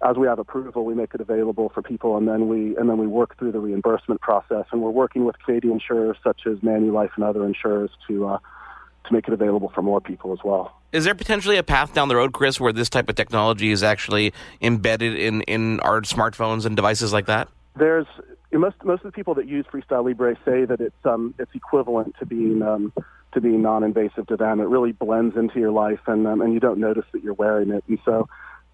[SPEAKER 6] as we have approval, we make it available for people, and then we and then we work through the reimbursement process. And we're working with Canadian insurers such as Manulife and other insurers to uh, to make it available for more people as well.
[SPEAKER 4] Is there potentially a path down the road, Chris, where this type of technology is actually embedded in, in our smartphones and devices like that?
[SPEAKER 6] There's most most of the people that use Freestyle Libre say that it's um, it's equivalent to being um, to being non-invasive to them. It really blends into your life, and um, and you don't notice that you're wearing it. And so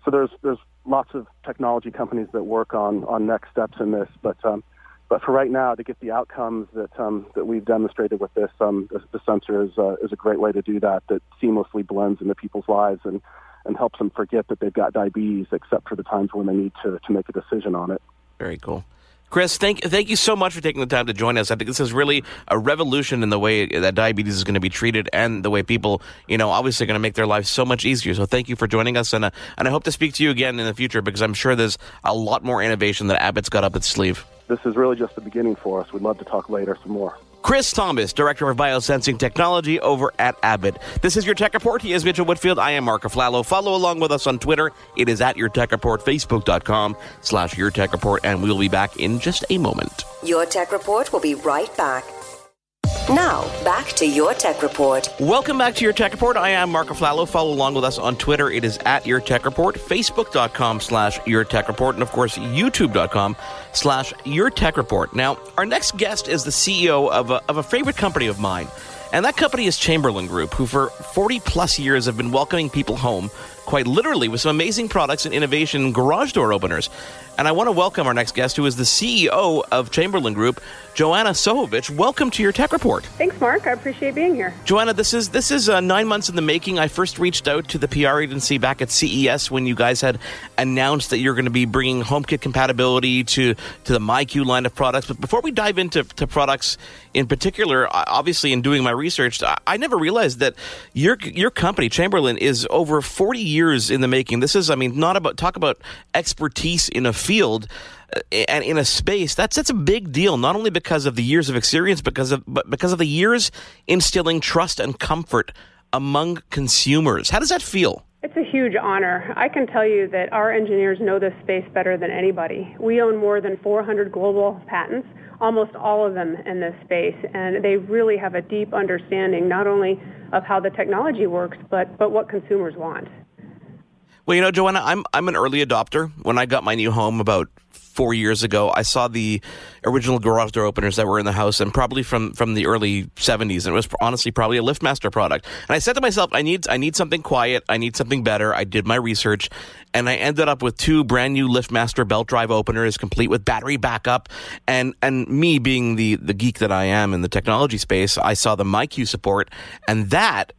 [SPEAKER 6] so there's there's lots of technology companies that work on on next steps in this, but um, but for right now, to get the outcomes that um, that we've demonstrated with this, um, the, the sensor is uh, is a great way to do that. That seamlessly blends into people's lives and and helps them forget that they've got diabetes, except for the times when they need to to make a decision on it.
[SPEAKER 4] Very cool. Chris, thank thank you so much for taking the time to join us. I think this is really a revolution in the way that diabetes is going to be treated and the way people, you know, obviously going to make their lives so much easier. So thank you for joining us, and uh, and I hope to speak to you again in the future because I'm sure there's a lot more innovation that Abbott's got up its sleeve.
[SPEAKER 6] This is really just the beginning for us. We'd love to talk later some more.
[SPEAKER 4] Chris Thomas, Director of Biosensing Technology over at Abbott. This is your Tech Report. He is Mitchell Whitfield. I am Mark Aflalo. Follow along with us on Twitter. It is at Your Tech Report, Facebook.com slash Your Tech Report, and we'll be back in just a moment.
[SPEAKER 2] Your Tech Report will be right back. Now, back to your tech report.
[SPEAKER 4] Welcome back to your tech report. I am Mark Aflalo. Follow along with us on Twitter. It is at your tech report, facebook.com slash your tech report, and of course, youtube.com slash your tech report. Now, our next guest is the CEO of a, of a favorite company of mine. And that company is Chamberlain Group, who for 40 plus years have been welcoming people home quite literally, with some amazing products and innovation in garage door openers. And I want to welcome our next guest, who is the CEO of Chamberlain Group, Joanna Sohovich. Welcome to your Tech Report.
[SPEAKER 7] Thanks, Mark. I appreciate being here.
[SPEAKER 4] Joanna, this is this is uh, nine months in the making. I first reached out to the PR agency back at CES when you guys had announced that you're going to be bringing HomeKit compatibility to to the MyQ line of products. But before we dive into to products in particular, obviously, in doing my research, I, I never realized that your your company Chamberlain is over 40 years in the making. This is, I mean, not about talk about expertise in a field uh, and in a space that's that's a big deal not only because of the years of experience because of but because of the years instilling trust and comfort among consumers how does that feel
[SPEAKER 7] it's a huge honor. I can tell you that our engineers know this space better than anybody. We own more than 400 global patents, almost all of them in this space, and they really have a deep understanding not only of how the technology works, but, but what consumers want.
[SPEAKER 4] Well, you know, Joanna, I'm I'm an early adopter. When I got my new home about four years ago, I saw the original garage door openers that were in the house, and probably from from the early '70s, and it was honestly probably a LiftMaster product. And I said to myself, I need I need something quiet, I need something better. I did my research, and I ended up with two brand new LiftMaster belt drive openers, complete with battery backup. And and me being the the geek that I am in the technology space, I saw the MyQ support, and that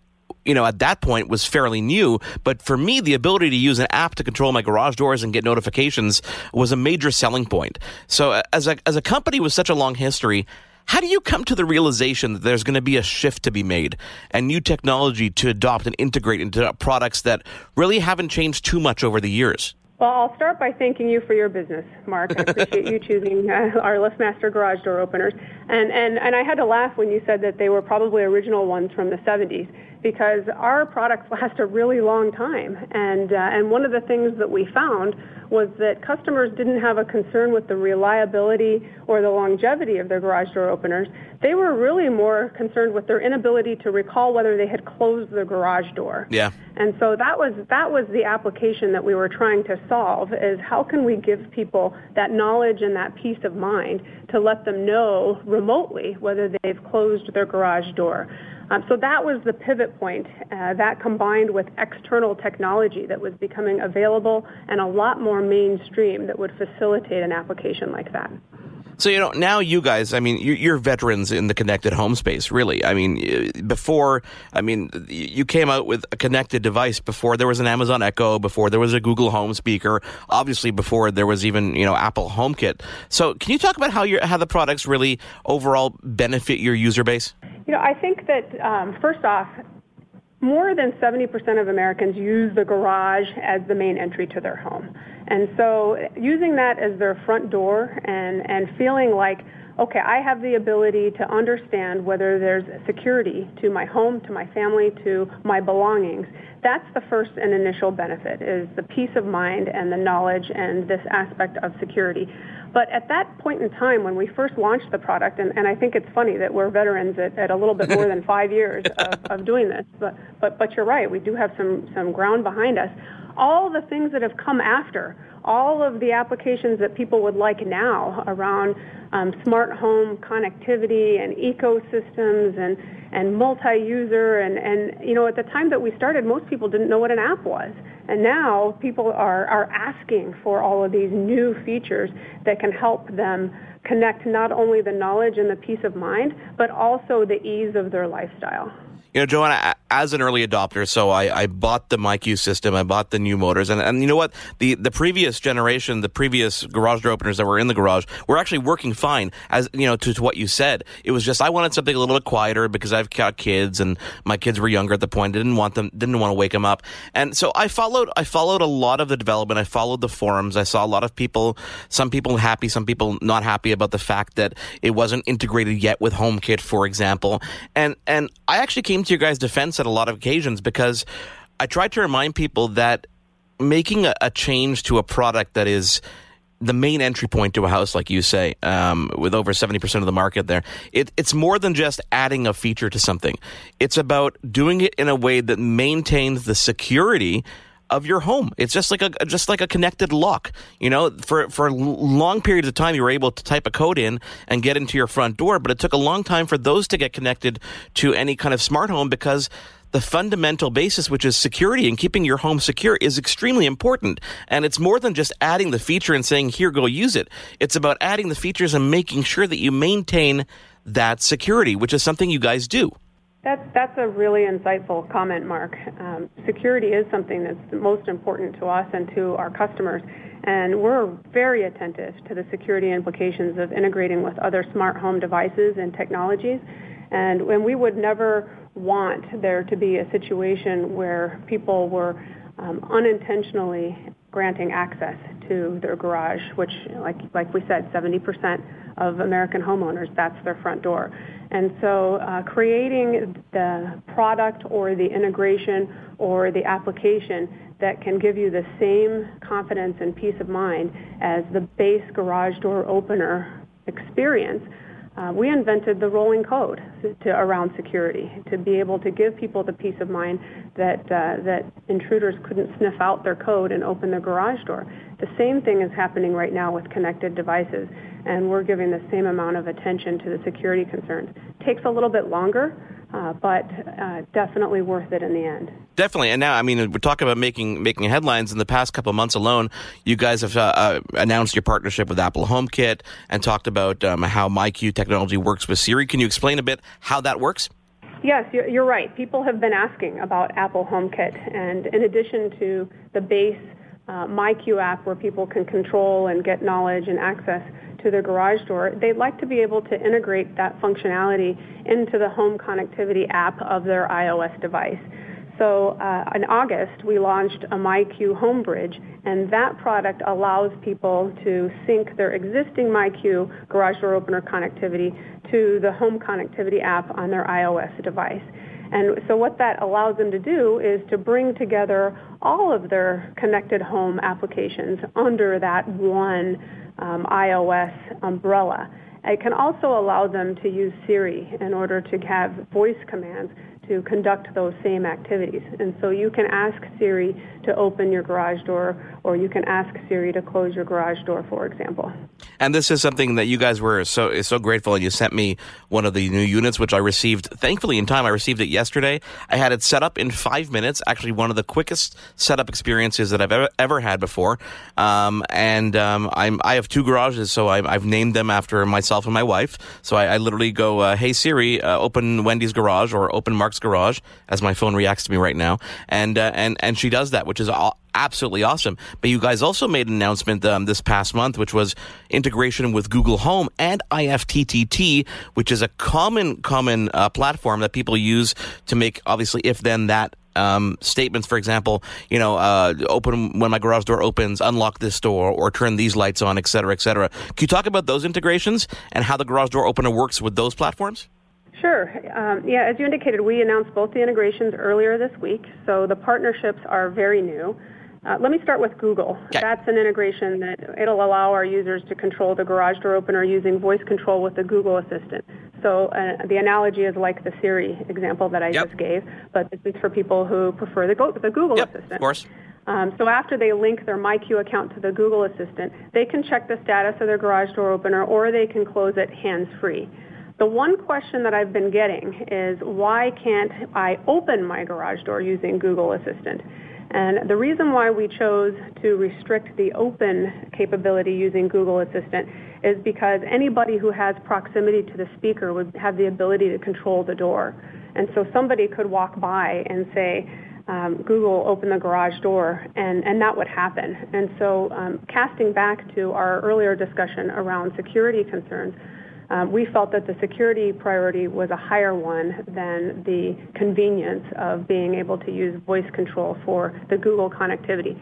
[SPEAKER 4] you know, at that point was fairly new. But for me, the ability to use an app to control my garage doors and get notifications was a major selling point. So uh, as a, as a company with such a long history, how do you come to the realization that there's going to be a shift to be made and new technology to adopt and integrate into products that really haven't changed too much over the years?
[SPEAKER 7] Well, I'll start by thanking you for your business, Mark. I appreciate you choosing uh, our LiftMaster garage door openers. And, and, and I had to laugh when you said that they were probably original ones from the 70s because our products last a really long time. And, uh, and one of the things that we found was that customers didn't have a concern with the reliability or the longevity of their garage door openers. They were really more concerned with their inability to recall whether they had closed the garage door.
[SPEAKER 4] Yeah.
[SPEAKER 7] And so that was that was the application that we were trying to solve is how can we give people that knowledge and that peace of mind to let them know remotely whether they've closed their garage door. Um, so that was the pivot point. Uh, that combined with external technology that was becoming available and a lot more mainstream that would facilitate an application like that.
[SPEAKER 4] So you know now you guys, I mean, you're veterans in the connected home space, really. I mean, before, I mean, you came out with a connected device before there was an Amazon Echo, before there was a Google Home speaker, obviously before there was even you know Apple HomeKit. So can you talk about how your how the products really overall benefit your user base?
[SPEAKER 7] You know, I think that um, first off, more than 70% of Americans use the garage as the main entry to their home. And so using that as their front door and, and feeling like, okay, I have the ability to understand whether there's security to my home, to my family, to my belongings. That's the first and initial benefit is the peace of mind and the knowledge and this aspect of security. But at that point in time, when we first launched the product, and, and I think it's funny that we're veterans at, at a little bit more than five years of, of doing this, but, but, but you're right, we do have some, some ground behind us. All the things that have come after, all of the applications that people would like now around um, smart home connectivity and ecosystems and, and multi-user and, and you know at the time that we started most people didn't know what an app was and now people are, are asking for all of these new features that can help them connect not only the knowledge and the peace of mind, but also the ease of their lifestyle.
[SPEAKER 4] You know, Joanna, as an early adopter, so I, I bought the MyQ system, I bought the new motors, and, and you know what? The the previous generation, the previous garage door openers that were in the garage were actually working fine. As you know, to, to what you said, it was just I wanted something a little bit quieter because I've got kids, and my kids were younger at the point. I didn't want them, didn't want to wake them up, and so I followed. I followed a lot of the development. I followed the forums. I saw a lot of people, some people happy, some people not happy about the fact that it wasn't integrated yet with HomeKit, for example. And and I actually came to your guys' defense at a lot of occasions because I tried to remind people that making a, a change to a product that is the main entry point to a house, like you say, um, with over 70% of the market there, it, it's more than just adding a feature to something. It's about doing it in a way that maintains the security of your home. It's just like a just like a connected lock. You know, for for long periods of time, you were able to type a code in and get into your front door, but it took a long time for those to get connected to any kind of smart home because the fundamental basis, which is security and keeping your home secure, is extremely important. And it's more than just adding the feature and saying, here, go use it. It's about adding the features and making sure that you maintain that security, which is something you guys do.
[SPEAKER 7] That's, that's a really insightful comment, Mark. Um, security is something that's most important to us and to our customers, and we're very attentive to the security implications of integrating with other smart home devices and technologies. And when we would never want there to be a situation where people were um, unintentionally granting access to their garage, which, like, like we said, 70% of American homeowners, that's their front door. And so uh, creating the product or the integration or the application that can give you the same confidence and peace of mind as the base garage door opener experience uh, we invented the rolling code to, around security to be able to give people the peace of mind that uh, that intruders couldn't sniff out their code and open their garage door. The same thing is happening right now with connected devices, and we're giving the same amount of attention to the security concerns. Takes a little bit longer, uh, but uh, definitely worth it in the end.
[SPEAKER 4] Definitely, and now I mean we're talking about making making headlines. In the past couple months alone, you guys have uh, uh announced your partnership with Apple HomeKit and talked about um, how MyQ technology works with Siri. Can you explain a bit how that works?
[SPEAKER 7] Yes, you're right. People have been asking about Apple HomeKit, and in addition to the base uh, MyQ app where people can control and get knowledge and access to their garage door, they'd like to be able to integrate that functionality into the home connectivity app of their iOS device. So uh, in August, we launched a MyQ Home Bridge, and that product allows people to sync their existing MyQ garage door opener connectivity to the home connectivity app on their iOS device. And so what that allows them to do is to bring together all of their connected home applications under that one um, iOS umbrella. It can also allow them to use Siri in order to have voice commands to conduct those same activities. And so you can ask Siri to open your garage door, or you can ask Siri to close your garage door, for example.
[SPEAKER 4] And this is something that you guys were so so grateful, and you sent me one of the new units, which I received thankfully in time. I received it yesterday. I had it set up in five minutes. Actually, one of the quickest setup experiences that I've ever, ever had before. Um, and um, I'm I have two garages, so I, have named them after myself and my wife. So I, I literally go, uh, "Hey Siri, uh, open Wendy's garage or open Mark's garage," as my phone reacts to me right now, and uh, and and she does that, which is all, absolutely awesome. But you guys also made an announcement um, this past month, which was integration with Google Home and IFTTT, which is a common common uh, platform that people use to make obviously if then that um, statements, for example, you know, uh, open when my garage door opens, unlock this door, or turn these lights on, et cetera, et cetera. Can you talk about those integrations and how the garage door opener works with those platforms?
[SPEAKER 7] Sure. Um, yeah, as you indicated, we announced both the integrations earlier this week, so the partnerships are very new. Uh, let me start with Google. Okay. That's an integration that it'll allow our users to control the garage door opener using voice control with the Google Assistant. So uh, the analogy is like the Siri example that I yep. just gave, but this is for people who prefer the, Go- the Google
[SPEAKER 4] yep,
[SPEAKER 7] Assistant.
[SPEAKER 4] Of course.
[SPEAKER 7] Um, so after they link their MyQ account to the Google Assistant, they can check the status of their garage door opener or they can close it hands-free. The one question that I've been getting is why can't I open my garage door using Google Assistant? And the reason why we chose to restrict the open capability using Google Assistant is because anybody who has proximity to the speaker would have the ability to control the door. And so somebody could walk by and say, um, Google open the garage door, and, and that would happen. And so um, casting back to our earlier discussion around security concerns, um, we felt that the security priority was a higher one than the convenience of being able to use voice control for the Google connectivity.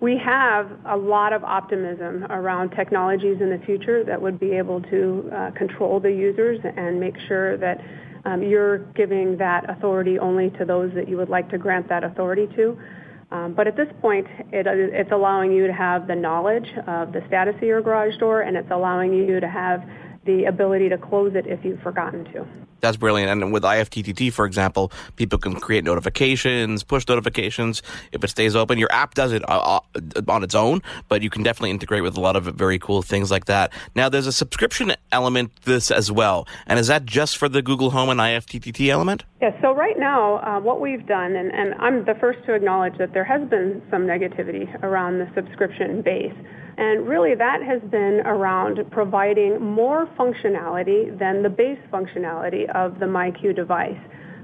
[SPEAKER 7] We have a lot of optimism around technologies in the future that would be able to uh, control the users and make sure that um, you're giving that authority only to those that you would like to grant that authority to. Um, but at this point, it, it's allowing you to have the knowledge of the status of your garage door, and it's allowing you to have the ability to close it if you've forgotten to.
[SPEAKER 4] That's brilliant. And with IFTTT, for example, people can create notifications, push notifications if it stays open. Your app does it uh, uh, on its own, but you can definitely integrate with a lot of very cool things like that. Now, there's a subscription element to this as well. And is that just for the Google Home and IFTTT element?
[SPEAKER 7] Yes, yeah, so right now, uh, what we've done, and, and I'm the first to acknowledge that there has been some negativity around the subscription base. And really, that has been around providing more functionality than the base functionality of the MyQ device.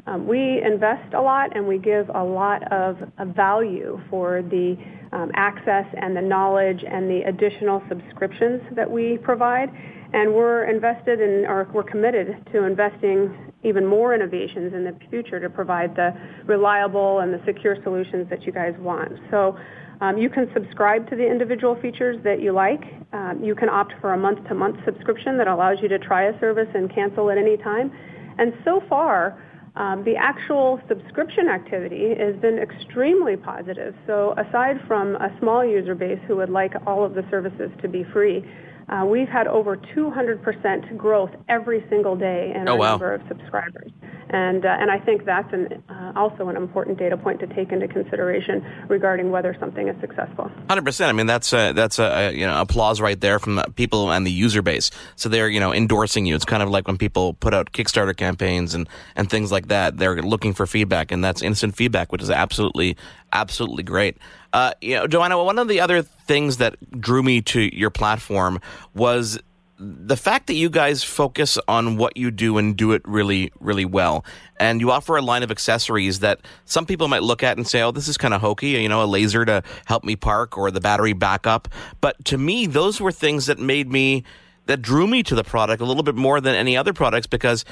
[SPEAKER 7] Um, we invest a lot and we give a lot of, of value for the um, access and the knowledge and the additional subscriptions that we provide. And we're invested in, or we're committed to investing even more innovations in the future to provide the reliable and the secure solutions that you guys want. So um, you can subscribe to the individual features that you like. Um, you can opt for a month-to-month subscription that allows you to try a service and cancel at any time. And so far, um, the actual subscription activity has been extremely positive. So aside from a small user base who would like all of the services to be free, uh, we've had over 200% growth every single day in
[SPEAKER 4] oh,
[SPEAKER 7] our
[SPEAKER 4] wow.
[SPEAKER 7] number of subscribers. And, uh, and I think that's an, uh, also an important data point to take into consideration regarding whether something is successful.
[SPEAKER 4] 100%. I mean, that's a, that's a, you know, applause right there from the people and the user base. So they're, you know, endorsing you. It's kind of like when people put out Kickstarter campaigns and, and things like that. They're looking for feedback, and that's instant feedback, which is absolutely, absolutely great. Uh, you know, Joanna, one of the other things that drew me to your platform was the fact that you guys focus on what you do and do it really, really well. And you offer a line of accessories that some people might look at and say, oh, this is kind of hokey, you know, a laser to help me park or the battery backup. But to me, those were things that made me, that drew me to the product a little bit more than any other products because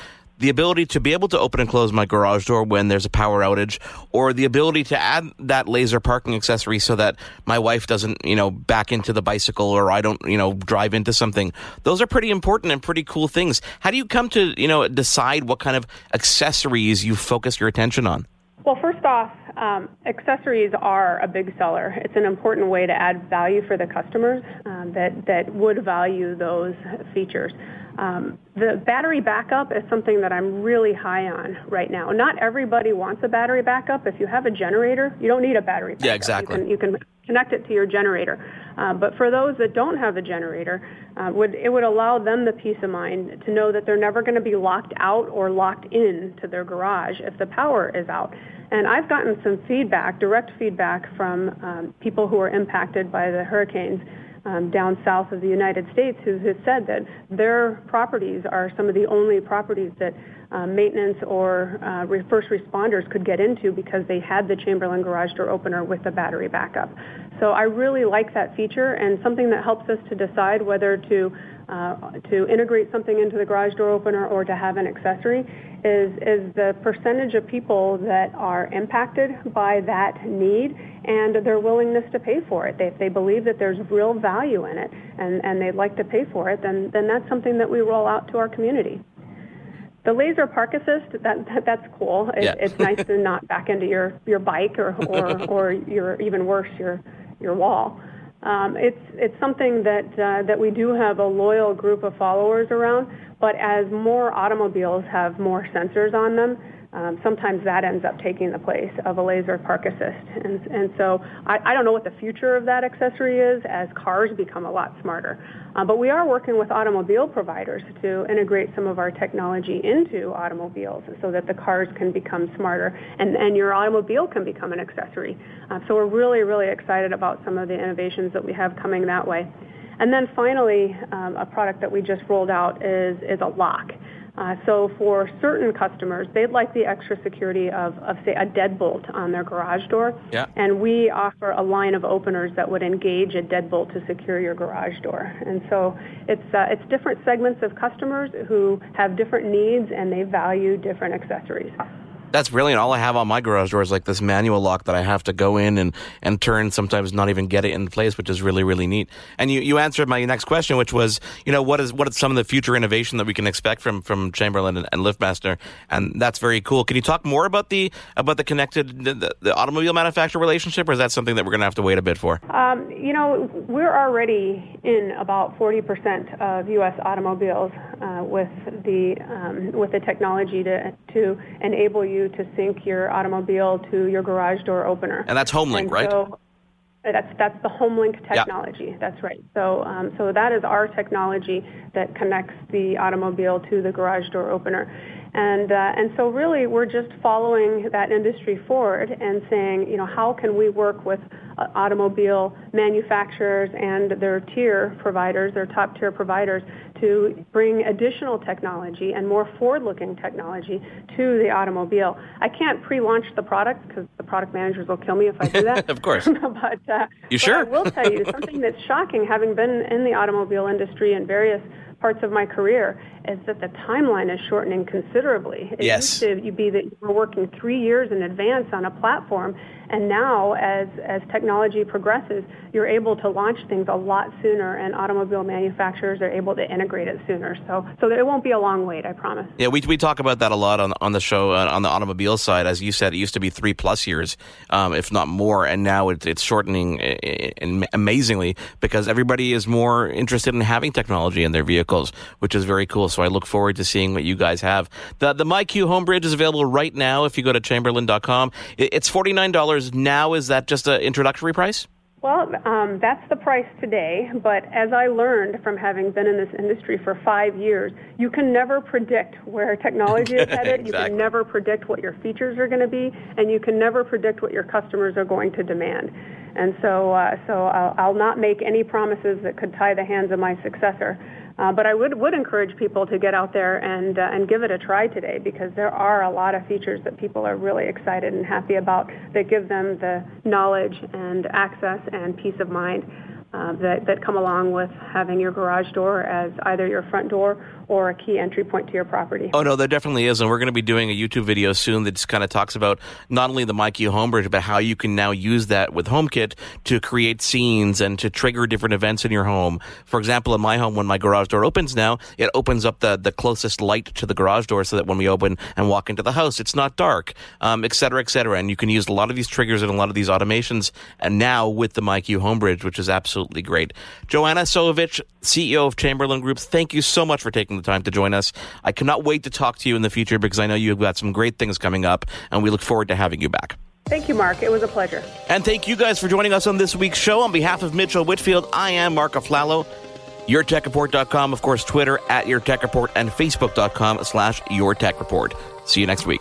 [SPEAKER 4] the ability to be able to open and close my garage door when there's a power outage, or the ability to add that laser parking accessory so that my wife doesn't, you know, back into the bicycle or I don't, you know, drive into something. Those are pretty important and pretty cool things. How do you come to, you know, decide what kind of accessories you focus your attention on?
[SPEAKER 7] Well, first off, um, accessories are a big seller. It's an important way to add value for the customers um, that, that would value those features. Um, the battery backup is something that I'm really high on right now. Not everybody wants a battery backup. If you have a generator, you don't need a battery backup.
[SPEAKER 4] Yeah, exactly.
[SPEAKER 7] You can, you can connect it to your generator. Uh, but for those that don't have a generator, uh, would, it would allow them the peace of mind to know that they're never going to be locked out or locked in to their garage if the power is out. And I've gotten some feedback, direct feedback from um, people who are impacted by the hurricanes um, down south of the United States who have said that their properties are some of the only properties that uh, maintenance or uh, first responders could get into because they had the Chamberlain garage door opener with the battery backup. So I really like that feature and something that helps us to decide whether to uh, to integrate something into the garage door opener or to have an accessory is, is the percentage of people that are impacted by that need and their willingness to pay for it. They, if they believe that there's real value in it and, and they'd like to pay for it, then, then that's something that we roll out to our community. The laser park assist, that, that that's cool. It,
[SPEAKER 4] yeah.
[SPEAKER 7] it's nice to not back into your, your bike or, or, or your, even worse, your, your wall. Um, it's it's something that uh, that we do have a loyal group of followers around. But as more automobiles have more sensors on them, um, sometimes that ends up taking the place of a laser park assist. And, and so I, I, don't know what the future of that accessory is as cars become a lot smarter. Uh, but we are working with automobile providers to integrate some of our technology into automobiles so that the cars can become smarter and, and your automobile can become an accessory. Uh, so we're really, really excited about some of the innovations that we have coming that way. And then finally, um, a product that we just rolled out is, is a lock. Uh, so for certain customers, they'd like the extra security of, of, say, a deadbolt on their garage door.
[SPEAKER 4] Yeah.
[SPEAKER 7] And we offer a line of openers that would engage a deadbolt to secure your garage door. And so it's, uh, it's different segments of customers who have different needs and they value different accessories.
[SPEAKER 4] That's brilliant. All I have on my garage door is like this manual lock that I have to go in and, and turn, sometimes not even get it in place, which is really, really neat. And you, you answered my next question, which was, you know, what is what is some of the future innovation that we can expect from, from Chamberlain and, and LiftMaster? And that's very cool. Can you talk more about the about the connected the, the automobile manufacturer relationship, or is that something that we're going to have to wait a bit for?
[SPEAKER 7] Um, you know, we're already in about 40% of U.S. automobiles uh, with the um, with the technology to to enable you to sync your automobile to your garage door opener.
[SPEAKER 4] And that's HomeLink,
[SPEAKER 7] And
[SPEAKER 4] right?
[SPEAKER 7] so- that's that's the HomeLink technology. That's right. So um, so that is our technology that connects the automobile to the garage door opener, and uh, and so really we're just following that industry forward and saying you know how can we work with uh, automobile manufacturers and their tier providers, their top tier providers, to bring additional technology and more forward-looking technology to the automobile. I can't pre-launch the product because the product managers will kill me if I do that.
[SPEAKER 4] of course.
[SPEAKER 7] but uh,
[SPEAKER 4] You
[SPEAKER 7] but
[SPEAKER 4] sure?
[SPEAKER 7] I will tell you something that's shocking, having been in the automobile industry in various parts of my career, is that the timeline is shortening considerably. It
[SPEAKER 4] Yes.
[SPEAKER 7] used to be that you were working three years in advance on a platform, and now as as technology progresses, you're able to launch things a lot sooner, and automobile manufacturers are able to integrate it sooner. So so it won't be a long wait, I promise.
[SPEAKER 4] Yeah, we we talk about that a lot on on the show uh, on the automobile side. As you said, it used to be three plus years, um, if not more, and now it, it's shortening amazingly because everybody is more interested in having technology in their vehicles, which is very cool. So I look forward to seeing what you guys have. The the MyQ Home Bridge is available right now if you go to chamberlain.com. It, it's forty nine dollars now. Is that just an introductory price?
[SPEAKER 7] Well, um, that's the price today, but as I learned from having been in this industry for five years, you can never predict where technology is headed. You can never predict what your features are going to be, and you can never predict what your customers are going to demand. And so, uh, so I'll, I'll not make any promises that could tie the hands of my successor. Uh, but I would, would encourage people to get out there and, uh, and give it a try today because there are a lot of features that people are really excited and happy about that give them the knowledge and access and peace of mind uh, that, that come along with having your garage door as either your front door or a key entry point to your property.
[SPEAKER 4] Oh no, there definitely is, and we're going to be doing a YouTube video soon that just kind of talks about not only the MyQ Homebridge, but how you can now use that with HomeKit to create scenes and to trigger different events in your home. For example, in my home, when my garage door opens now, it opens up the the closest light to the garage door, so that when we open and walk into the house, it's not dark, um, et cetera, et cetera. And you can use a lot of these triggers and a lot of these automations, and now with the MyQ Homebridge, which is absolutely great. Joanna Sohovich, CEO of Chamberlain Groups, thank you so much for taking the time to join us. I cannot wait to talk to you in the future because I know you've got some great things coming up, and we look forward to having you back.
[SPEAKER 7] Thank you, Mark. It was a pleasure.
[SPEAKER 4] And thank you guys for joining us on this week's show. On behalf of Mitchell Whitfield, I am Mark Aflalo. YourTechReport.com, of course, Twitter at YourTechReport, and Facebook.com slash YourTechReport. See you next week.